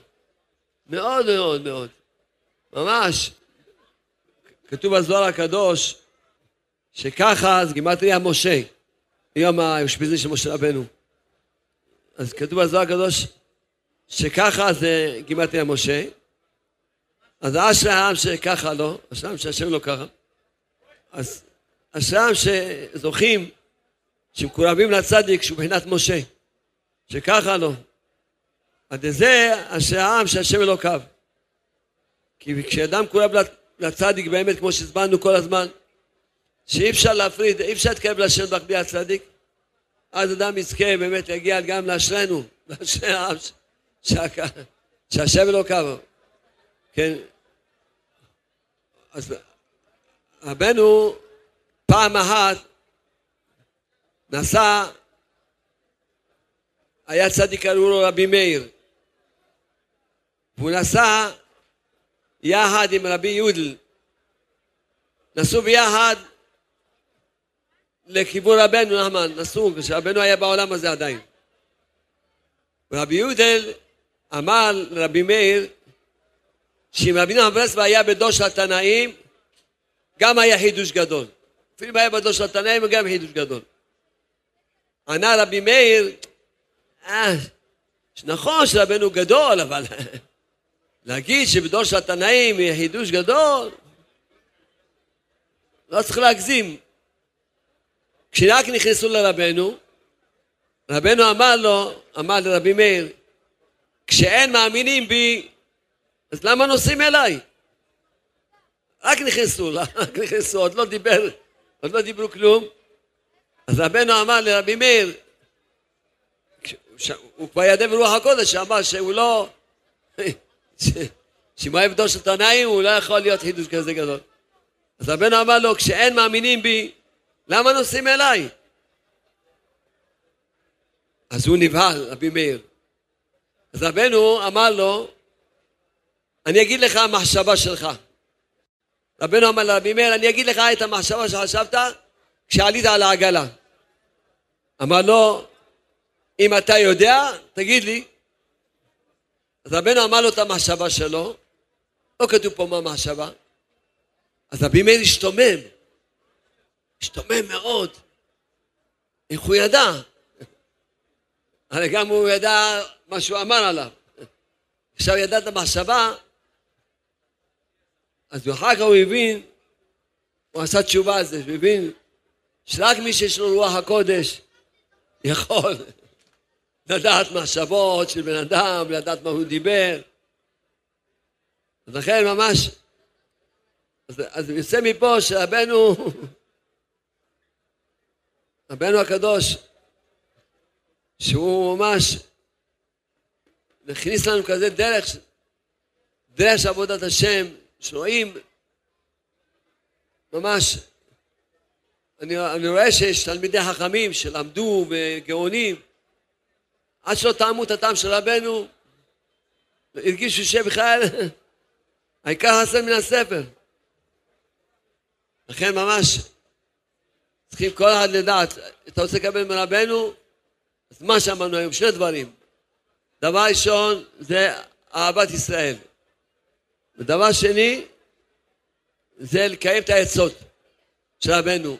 מאוד מאוד מאוד. ממש. כתוב בזוהר הקדוש, שככה אז גימטריה משה, יום האשפיזין של משה רבנו. אז כתוב בזוהר הקדוש, שככה זה גימטריה משה, אז אשרי העם שככה לא, אשרי העם שהשם לא ככה. אז אשרם שזוכים, שמקורבים לצדיק שהוא מבחינת משה, שככה לא. עד זה אשר העם שהשם אלוקיו. כי כשאדם קורב לצדיק באמת, כמו שהסברנו כל הזמן, שאי אפשר להפריד, אי אפשר להתקרב לשם רק בלי הצדיק, אז אדם יזכה באמת להגיע גם לאשרנו, לאשרי העם שהשם אלוקיו. כן. אז רבנו פעם אחת נסע, היה צדיק קראו לו רבי מאיר, והוא נסע יחד עם רבי יודל, נסעו ביחד לכיוון רבנו נחמן, נסעו, כשרבנו היה בעולם הזה עדיין. רבי יודל אמר לרבי מאיר שאם רבי נחמן ברסלב היה בדור של התנאים גם היה חידוש גדול. אפילו היה בדור של התנאים, גם חידוש גדול. ענה רבי מאיר, אה, נכון שרבנו גדול, אבל להגיד שבדור של התנאים יהיה חידוש גדול, לא צריך להגזים. כשרק נכנסו לרבנו, רבנו אמר לו, אמר לרבי מאיר, כשאין מאמינים בי, אז למה נוסעים אליי? רק נכנסו, רק נכנסו, עוד לא דיבר, עוד לא דיברו כלום. אז רבנו אמר לרבי מאיר, הוא כבר ידע ברוח הקודש, שאמר שהוא לא, אוהב דור של תנאים, הוא לא יכול להיות חידוש כזה גדול. אז רבנו אמר לו, כשאין מאמינים בי, למה נוסעים אליי? אז הוא נבהל, רבי מאיר. אז רבנו אמר לו, אני אגיד לך המחשבה שלך. רבנו אמר לרבי מאיר, אני אגיד לך את המחשבה שחשבת כשעלית על העגלה. אמר לו, אם אתה יודע, תגיד לי. אז רבנו אמר לו את המחשבה שלו, לא כתוב פה מה המחשבה. אז רבי מאיר השתומם, השתומם מאוד. איך הוא ידע? הרי גם הוא ידע מה שהוא אמר עליו. עכשיו ידע את המחשבה, אז אחר כך הוא הבין, הוא עשה תשובה על זה, הוא הבין שרק מי שיש לו רוח הקודש יכול לדעת מחשבות של בן אדם, לדעת מה הוא דיבר. אז לכן ממש, אז, אז יוצא מפה שרבנו, רבנו הקדוש, שהוא ממש הכניס לנו כזה דרך, דרך של עבודת השם, שרואים ממש, אני, אני רואה שיש תלמידי חכמים שלמדו וגאונים, עד שלא טעמו את הטעם של רבנו, הרגישו שבכלל העיקר חסר מן הספר. לכן ממש צריכים כל אחד לדעת, אתה רוצה לקבל מרבנו, אז מה שאמרנו היום, שני דברים. דבר ראשון זה אהבת ישראל. ודבר שני זה לקיים את העצות של רבנו.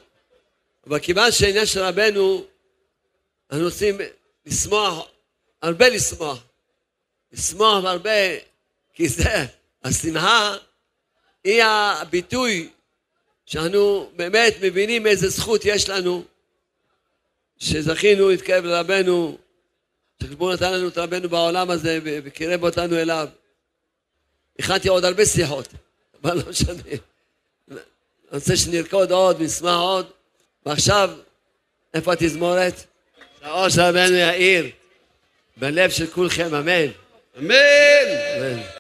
אבל כיוון שהעניין של רבנו, אנחנו רוצים לשמוח, הרבה לשמוח. לשמוח הרבה, כי זה, השמחה היא הביטוי שאנו באמת מבינים איזה זכות יש לנו שזכינו להתקרב לרבנו, שחיבור נתן לנו את רבנו בעולם הזה וקירב אותנו אליו. הכנתי עוד הרבה שיחות, אבל לא משנה. אני רוצה שנרקוד עוד ונשמח עוד, ועכשיו, איפה התזמורת? שהאור של רבנו יאיר בלב של כולכם, אמן. אמן. אמן.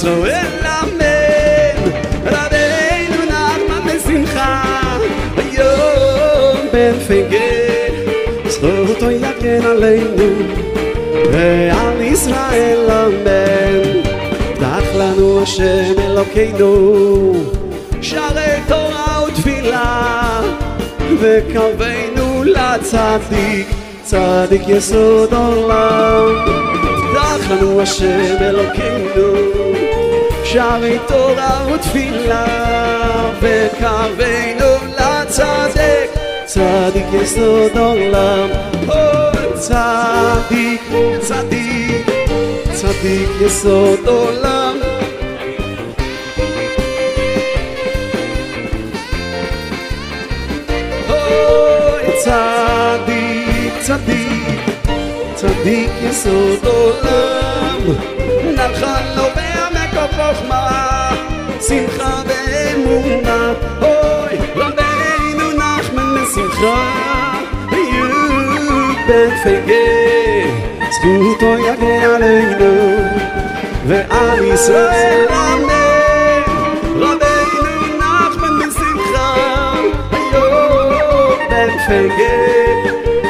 ישראל אמן. רבנו נחמן בן שמחה, היום פרפיגי, זכותו יגן עלינו, ועל ישראל אמן. פתח לנו השם אלוקינו שערי תורה ותפילה וקרבנו לצדיק צדיק יסוד עולם פתח לנו השם אלוקינו שערי תורה ותפילה וקרבנו לצדיק. צדיק יסוד עולם צדיק צדיק צדיק יסוד עולם צדיק, צדיק, צדיק יסוד עולם. נחל חוכמה, שמחה ואמונה. אוי, רבנו נחמן משמחה, יהיו בן פגה, זכותו יגן עלינו, ועל ישראל אמן. רבנו נחמן בשמחה, היום בן פגה,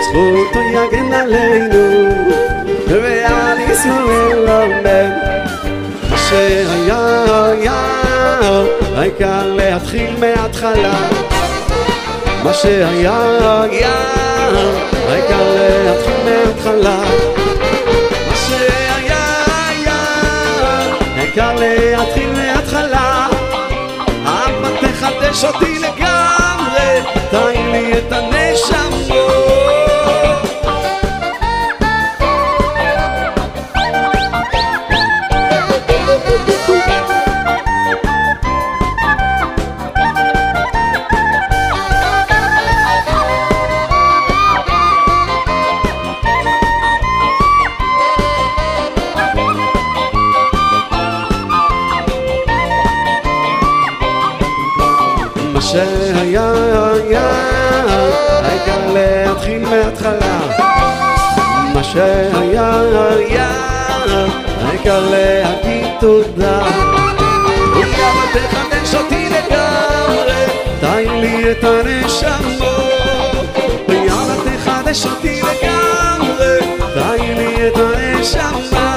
זכותו יגן עלינו, ועל ישראל אמן. שהיה היה, העיקר להתחיל מההתחלה. מה שהיה היה, העיקר להתחיל מההתחלה. מה שהיה היה, העיקר להתחיל מההתחלה. אבא תחדש אותי לגמרי, תן לי את הנשמות. שהיה היה, העיקר להגיד תודה. וכמה תחדש אותי לגמרי, תן לי את הנשמות. ויאללה תחדש אותי לגמרי, תן לי את הנשמות.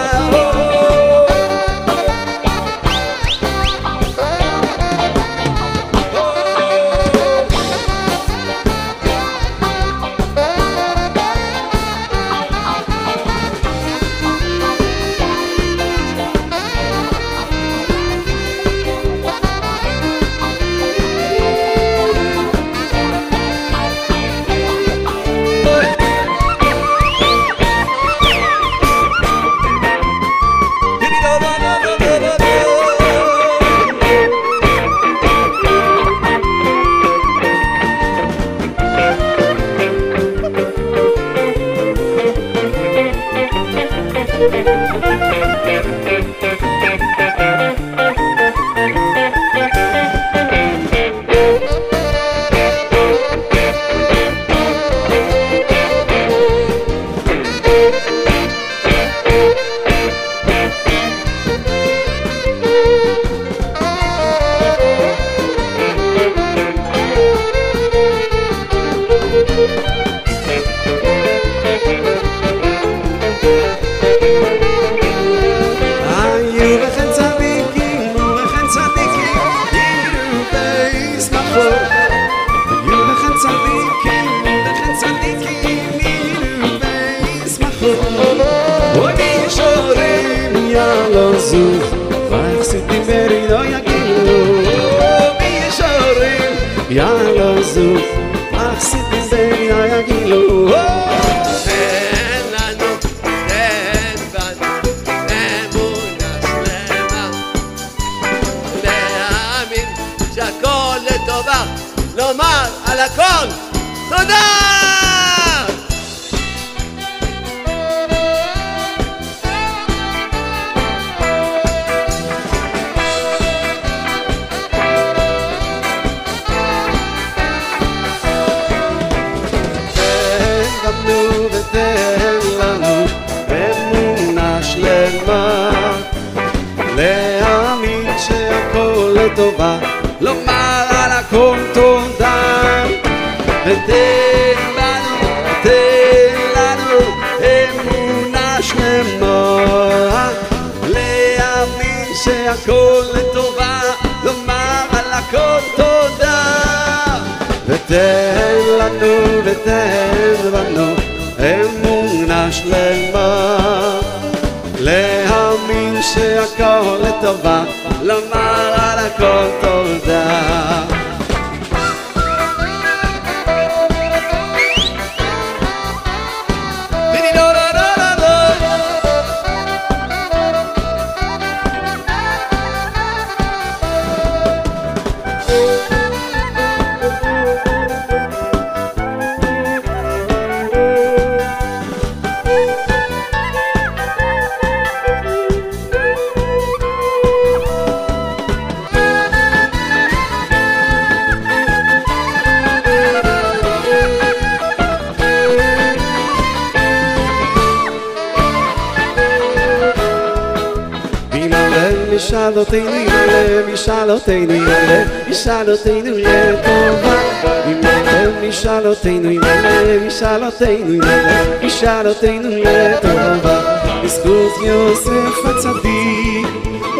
הלב, ישאל אותנו הלב, ישאל אותנו לטובה. אם הלב ישאל אותנו אם הלב, ישאל אותנו אם הלב, ישאל אותנו לטובה. בזכות יוסף הצדיק,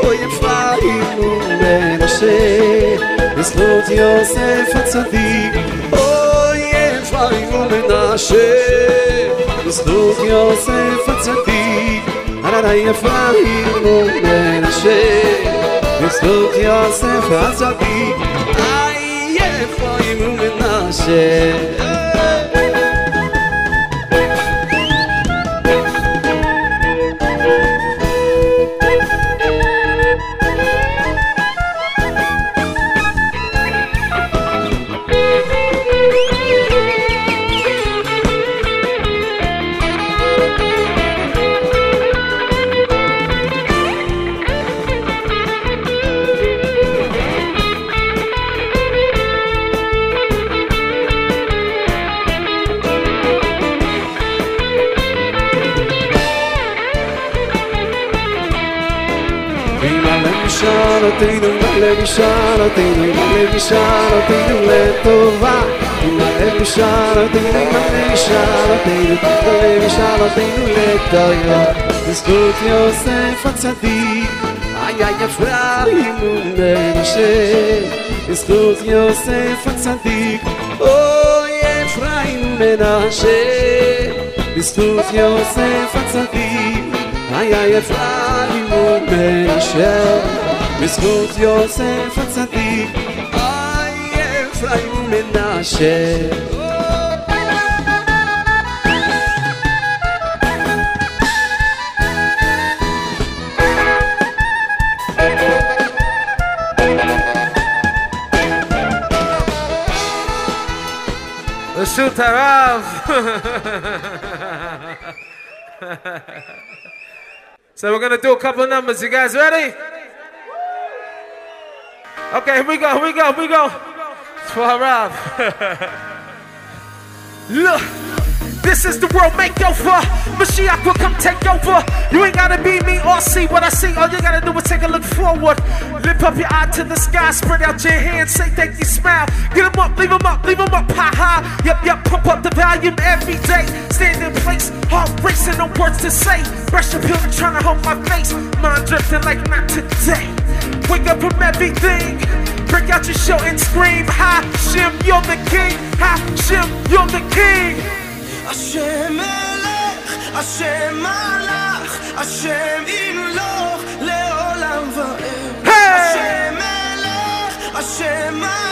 אוי אפרים ומנשה. בזכות יוסף הצדיק, אוי אפרים ומנשה. בזכות יוסף הצדיק, הררי אפרים ומנשה. Bistuch יוסף Azzaki Ayyeh, Foyim Umenashe may מלא משאל thing מלא משאל may לטובה. מלא משאל let מלא משאל may מלא משאל thing imagination בזכות יוסף הצדיק, היה let her מנשה. בזכות יוסף הצדיק, אוי fazadik ay ay ya fraimen i may not say this ay ay בזכות יוסף הצדיק איי אפרים ומנשה Rashut Harav. so we're gonna do a couple numbers. You guys ready? Okay, here we go, here we go, here we go. It's for Harav. Look. This is the world makeover. Mashiach will come take over. You ain't gotta be me or see what I see. All you gotta do is take a look forward. Lift up your eye to the sky, spread out your hands, say thank you, smile. Get 'em up, leave 'em up, leave 'em up, ha ha. Yep, yep, pump up the volume every day. Stand in place, heart racing, no words to say. Brush your and trying to hold my face. Mind drifting like not today. Wake up from everything. Break out your show and scream, Ha, Shim, you're the king. Ha, Shim, you're the king. השם מלך, השם מלך, השם ימלוך לעולם ועד. השם מלך, השם מלך,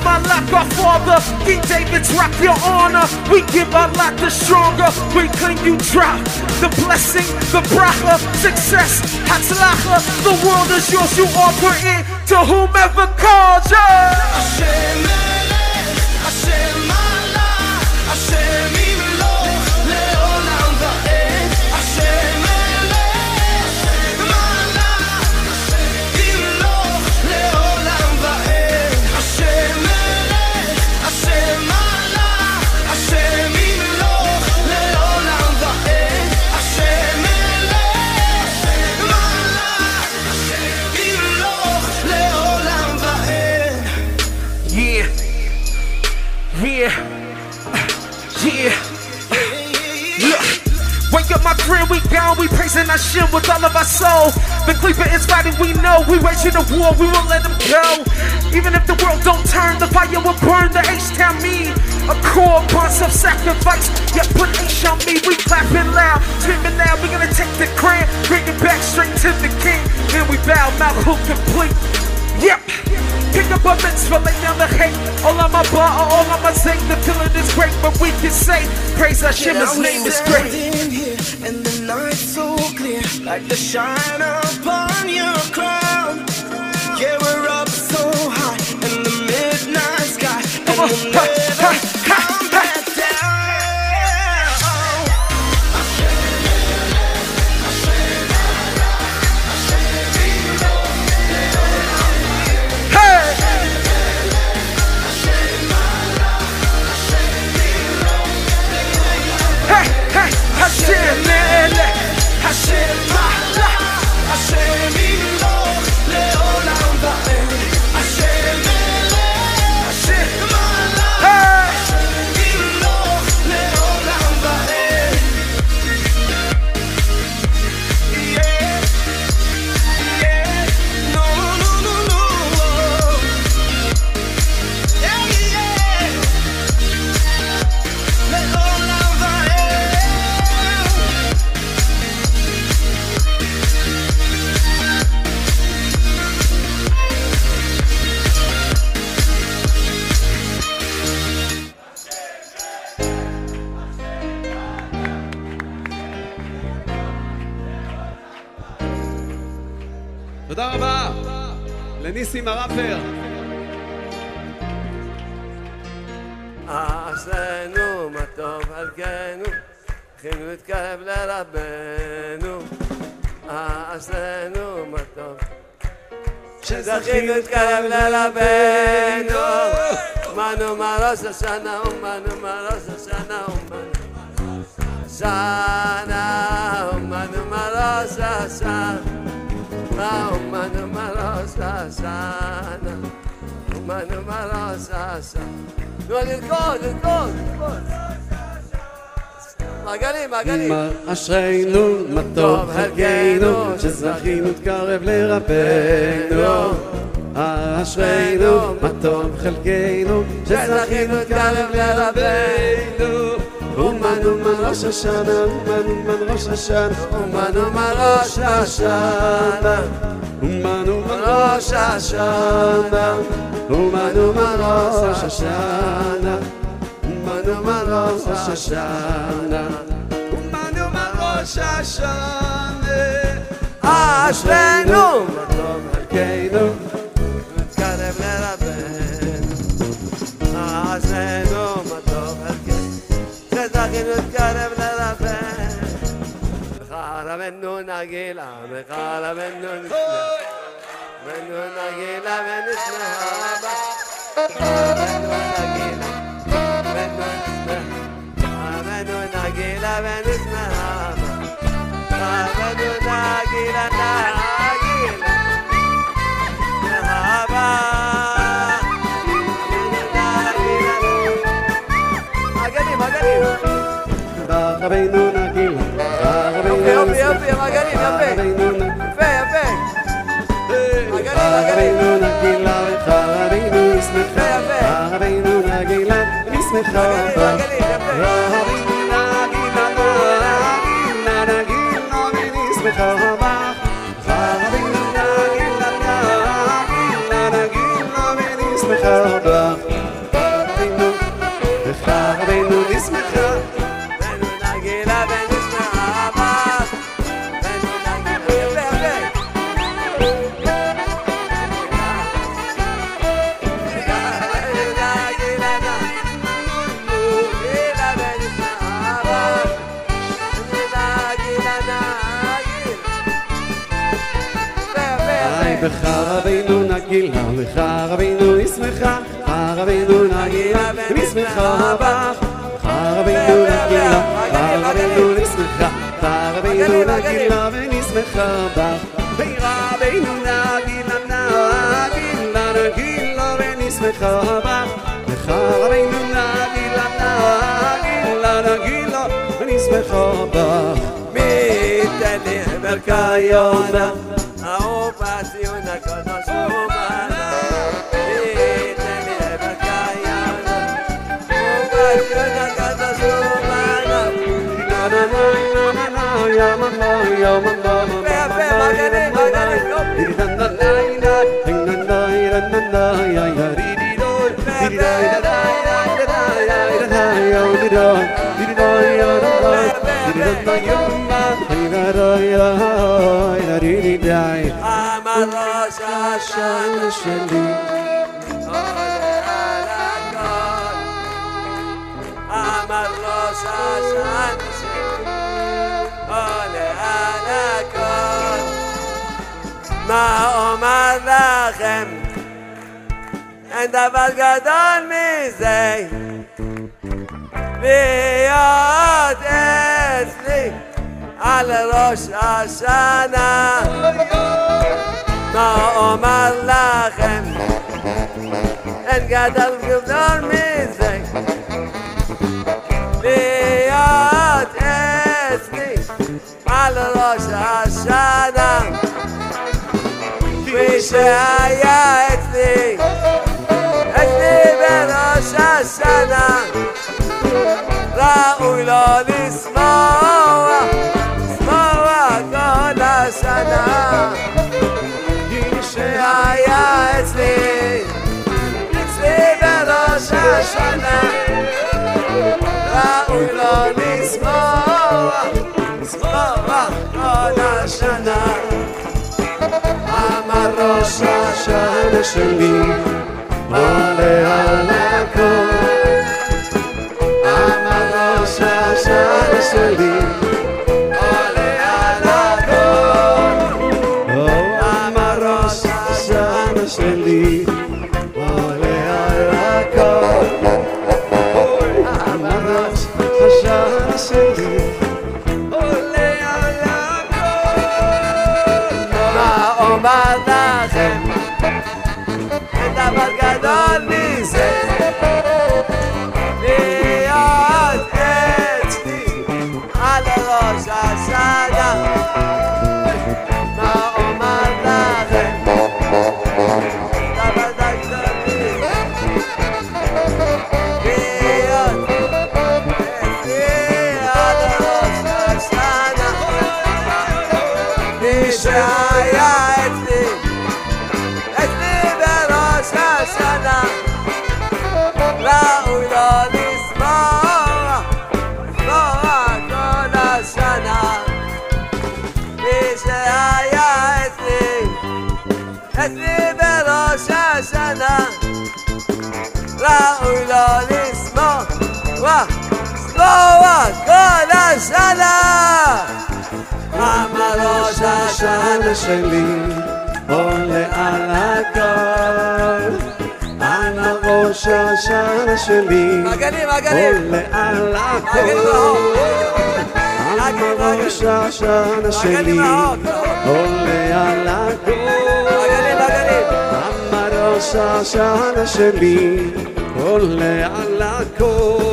Hashem Malak, our father. King David's rock your honor. We give a lot the stronger. We claim you drop the blessing, the bracha, success, hatzlacha. The world is yours. You offer it to whomever calls you. Hashem Hashem Malach, Hashem We gone, we praising our shit with all of our soul. The Cleaver is fighting, we know. We waging a war, we won't let them go. Even if the world don't turn, the fire will burn. The H-Town me, a core upon self-sacrifice. Yeah, put H on me, we clapping loud, screaming now. We gonna take the crown, bring it back straight to the king. Then we bow, mouth hook complete. Yep. Pick up a mitzvah, lay down the hate. All on my bar, all on my zinc. The feeling is great, but we can say, praise Hashem, his name is great. Here, and the night's so clear, like the shine upon your crown. Yeah, we're up so high in the midnight sky, and we'll ha, never Hashem, מעלה, השם ימלוך לניסים הראפר. אשרינו, מה טוב חלקנו, זכינו להתקרב לרבנו. אשרינו, מה טוב, זכינו להתקרב לרבנו. אומנו מה ראש השנה, אומנו מה ראש השנה, אומנו. שנה, אומנו מה ראש השנה. ראש השנה. אומנו מה ראש השנה. נו, לרקוד, לרקוד, לרקוד. מעגלים, מעגלים. מה אשרינו, מה טוב חלקנו, שזכינו להתקרב לרבנו. אשרינו, מה טוב חלקנו, שזכינו להתקרב לרבנו. אומנו מה ראש השנה, אומנו מה ראש השנה, אומנו מה ראש השנה. אומנו מה ראש השנה, אומנו מה ראש השנה, אומנו מה ראש השנה, אומנו מה ראש השנה. אשרינו, מה טוב חלקנו, מתקרב לרבנו. אשרינו, מה טוב חלקנו, שזכינו להתקרב לרבנו. לך רבנו נגילה, לך רבנו נשמח. רבנו נגילה ונשמח. רבנו נגילה, רבנו נשמח. רבנו נגילה ונשמח. רבנו נגילה, נגילה. יופי, יופי, יופי, מעגלים, יפה. רבינו נגיל. יפה, יפה. מעגלים, מעגלים. רבינו נגילה, רבינו נשמחה, יפה, יפה. רבינו נגילה, נשמחה, רבינו נגילה, בך רבינו נשמחה, בך רבינו נגילה, ונשמחה בך. בך רבינו נגילה, בך רבינו נשמחה, בך רבינו נגילה, ונשמחה בך. בך רבינו נגילה, נגילה, נגילה, ונשמחה בך. בך רבינו נגילה, נגילה, נגילה, ונשמחה בך. מרקיונה, ההוא ויפה, מגנים, מגנים, יופי. אמר ראש השנה שלי מה אומר לכם? אין דבר גדול מזה להיות אצלי על ראש השנה מה אומר לכם? אין גדול גדול מזה כפי שהיה אצלי אצלי בראש השנה ראוי לו לשמוע, לשמוע כל השנה שהיה אצלי, שלי עולה על הכל. אמר ראש השנה שלי השנה שלי עולה על הכל אמר ראש השנה שלי. עולה על. הכל אמר ראש השנה שלי. עולה על הכל מגנים, מגנים. אמר ראש השנה שלי עולה על הכל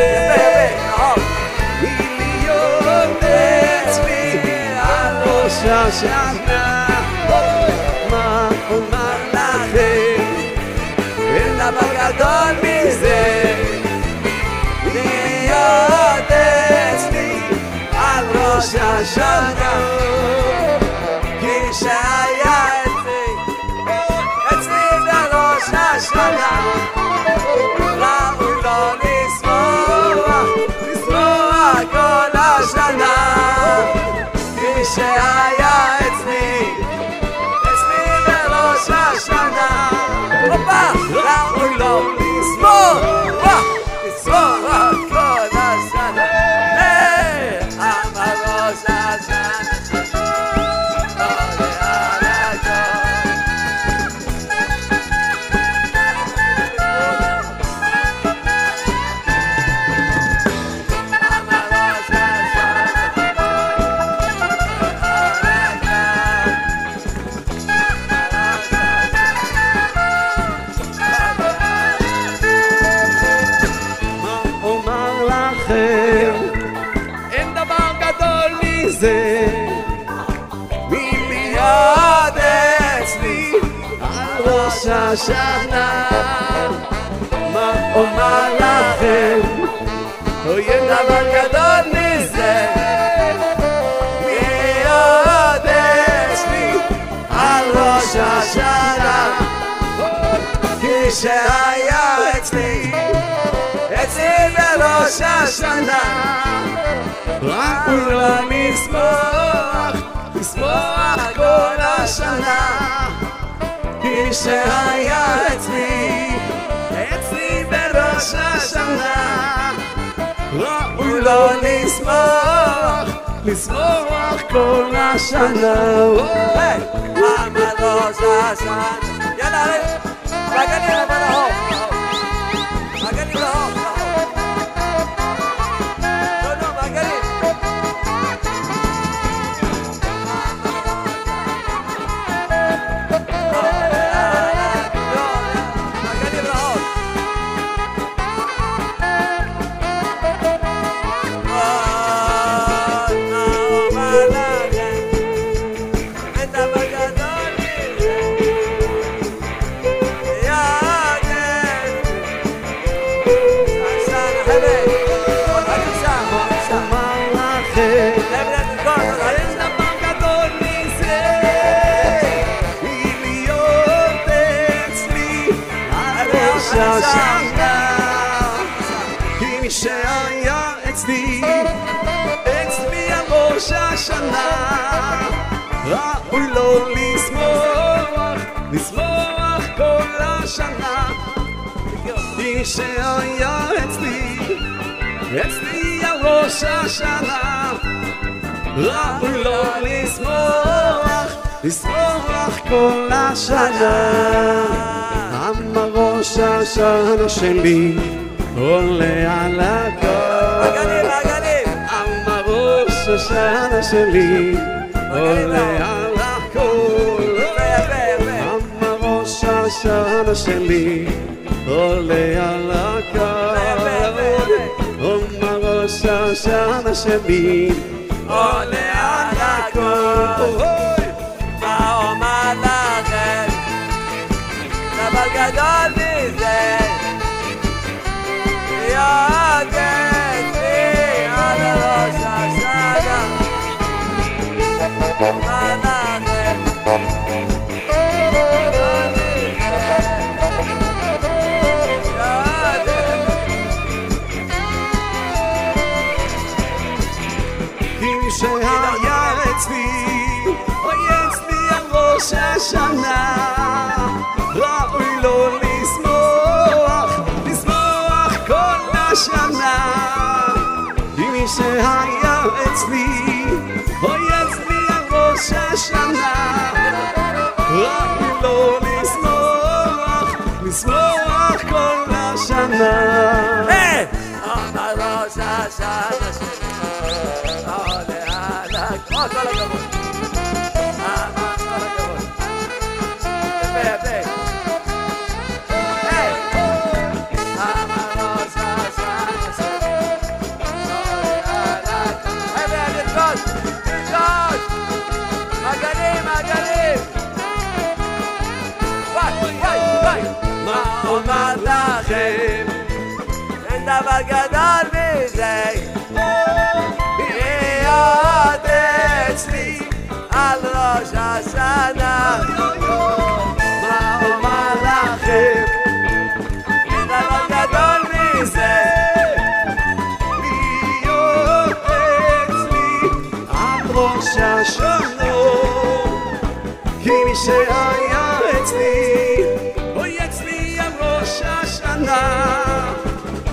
מזה יפה, יפה, רחוק. מיליון אצלי על ראש השנה מה אומר לכם אין דבר כי שהיה השנה מה אומר לכם? אוי אין דבר גדול מזה. עוד אצלי על ראש השנה? כשהיה אצלי אצלי בראש השנה. רק לא לשמוח, לשמוח כל השנה כשהיה אצלי, אצלי בראש השנה. ראוי לו לשמוח, לשמוח כל השנה. למה ראש השנה? יאללה, רגלים אבל ראוי לו לשמוח לשמוח כל השנה כי מי שהיה אצלי אצלי על ראש השנה ראוי לו לשמוח, לשמוח כל השנה אמר ראש השנה שלי עולה על הכל אמר ראש השנה שלי עולה ראש השנה שלי עולה על הכל אמר ראש השנה שלי עולה על הכל גדול מזה, להיות אצלי על הכ- או, כל הכבוד. אמר, כל על ראש השנה מה אומר לכם? אין דבר גדול מזה להיות אצלי על ראש השנה כי מי שהיה אצלי אוי אצלי על ראש השנה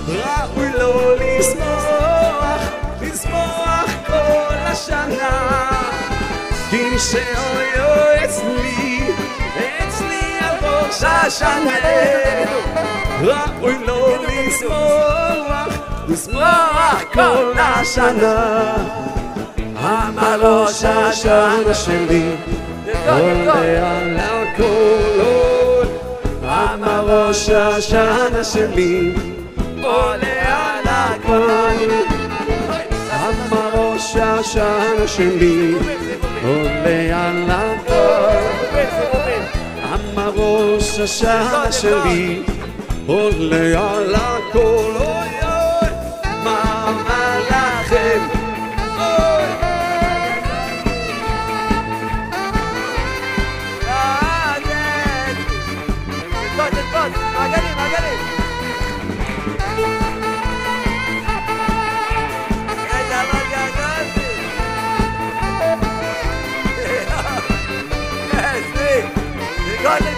ראוי לו לשמוח לשמוח כל השנה כי מי שאוי אצלי אצלי על ראש השנה. ראוי לו לשמוח לשמוח כל השנה. אמר ראש השנה שלי עולה על הכל. אמר ראש השנה שלי עולה על הכל. אמר ראש השנה שלי עולה על הכל למה ראש השנה שלי עולה על הכל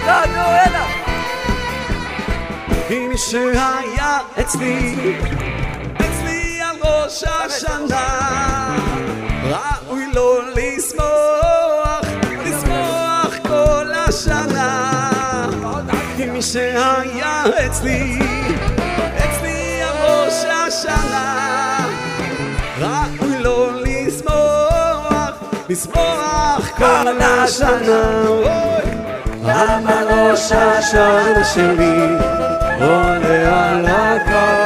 תרקוד, תרקוד, נו, הנה. אם שהיה אצלי, אצלי על ראש השנה, ראוי לו לשמוח, לשמוח כל השנה. אם מי שהיה אצלי, אצלי על ראש השנה, ראוי לו לשמוח, לשמוח כל השנה. אוי. למה ראש השנה שלי עולה על הכל?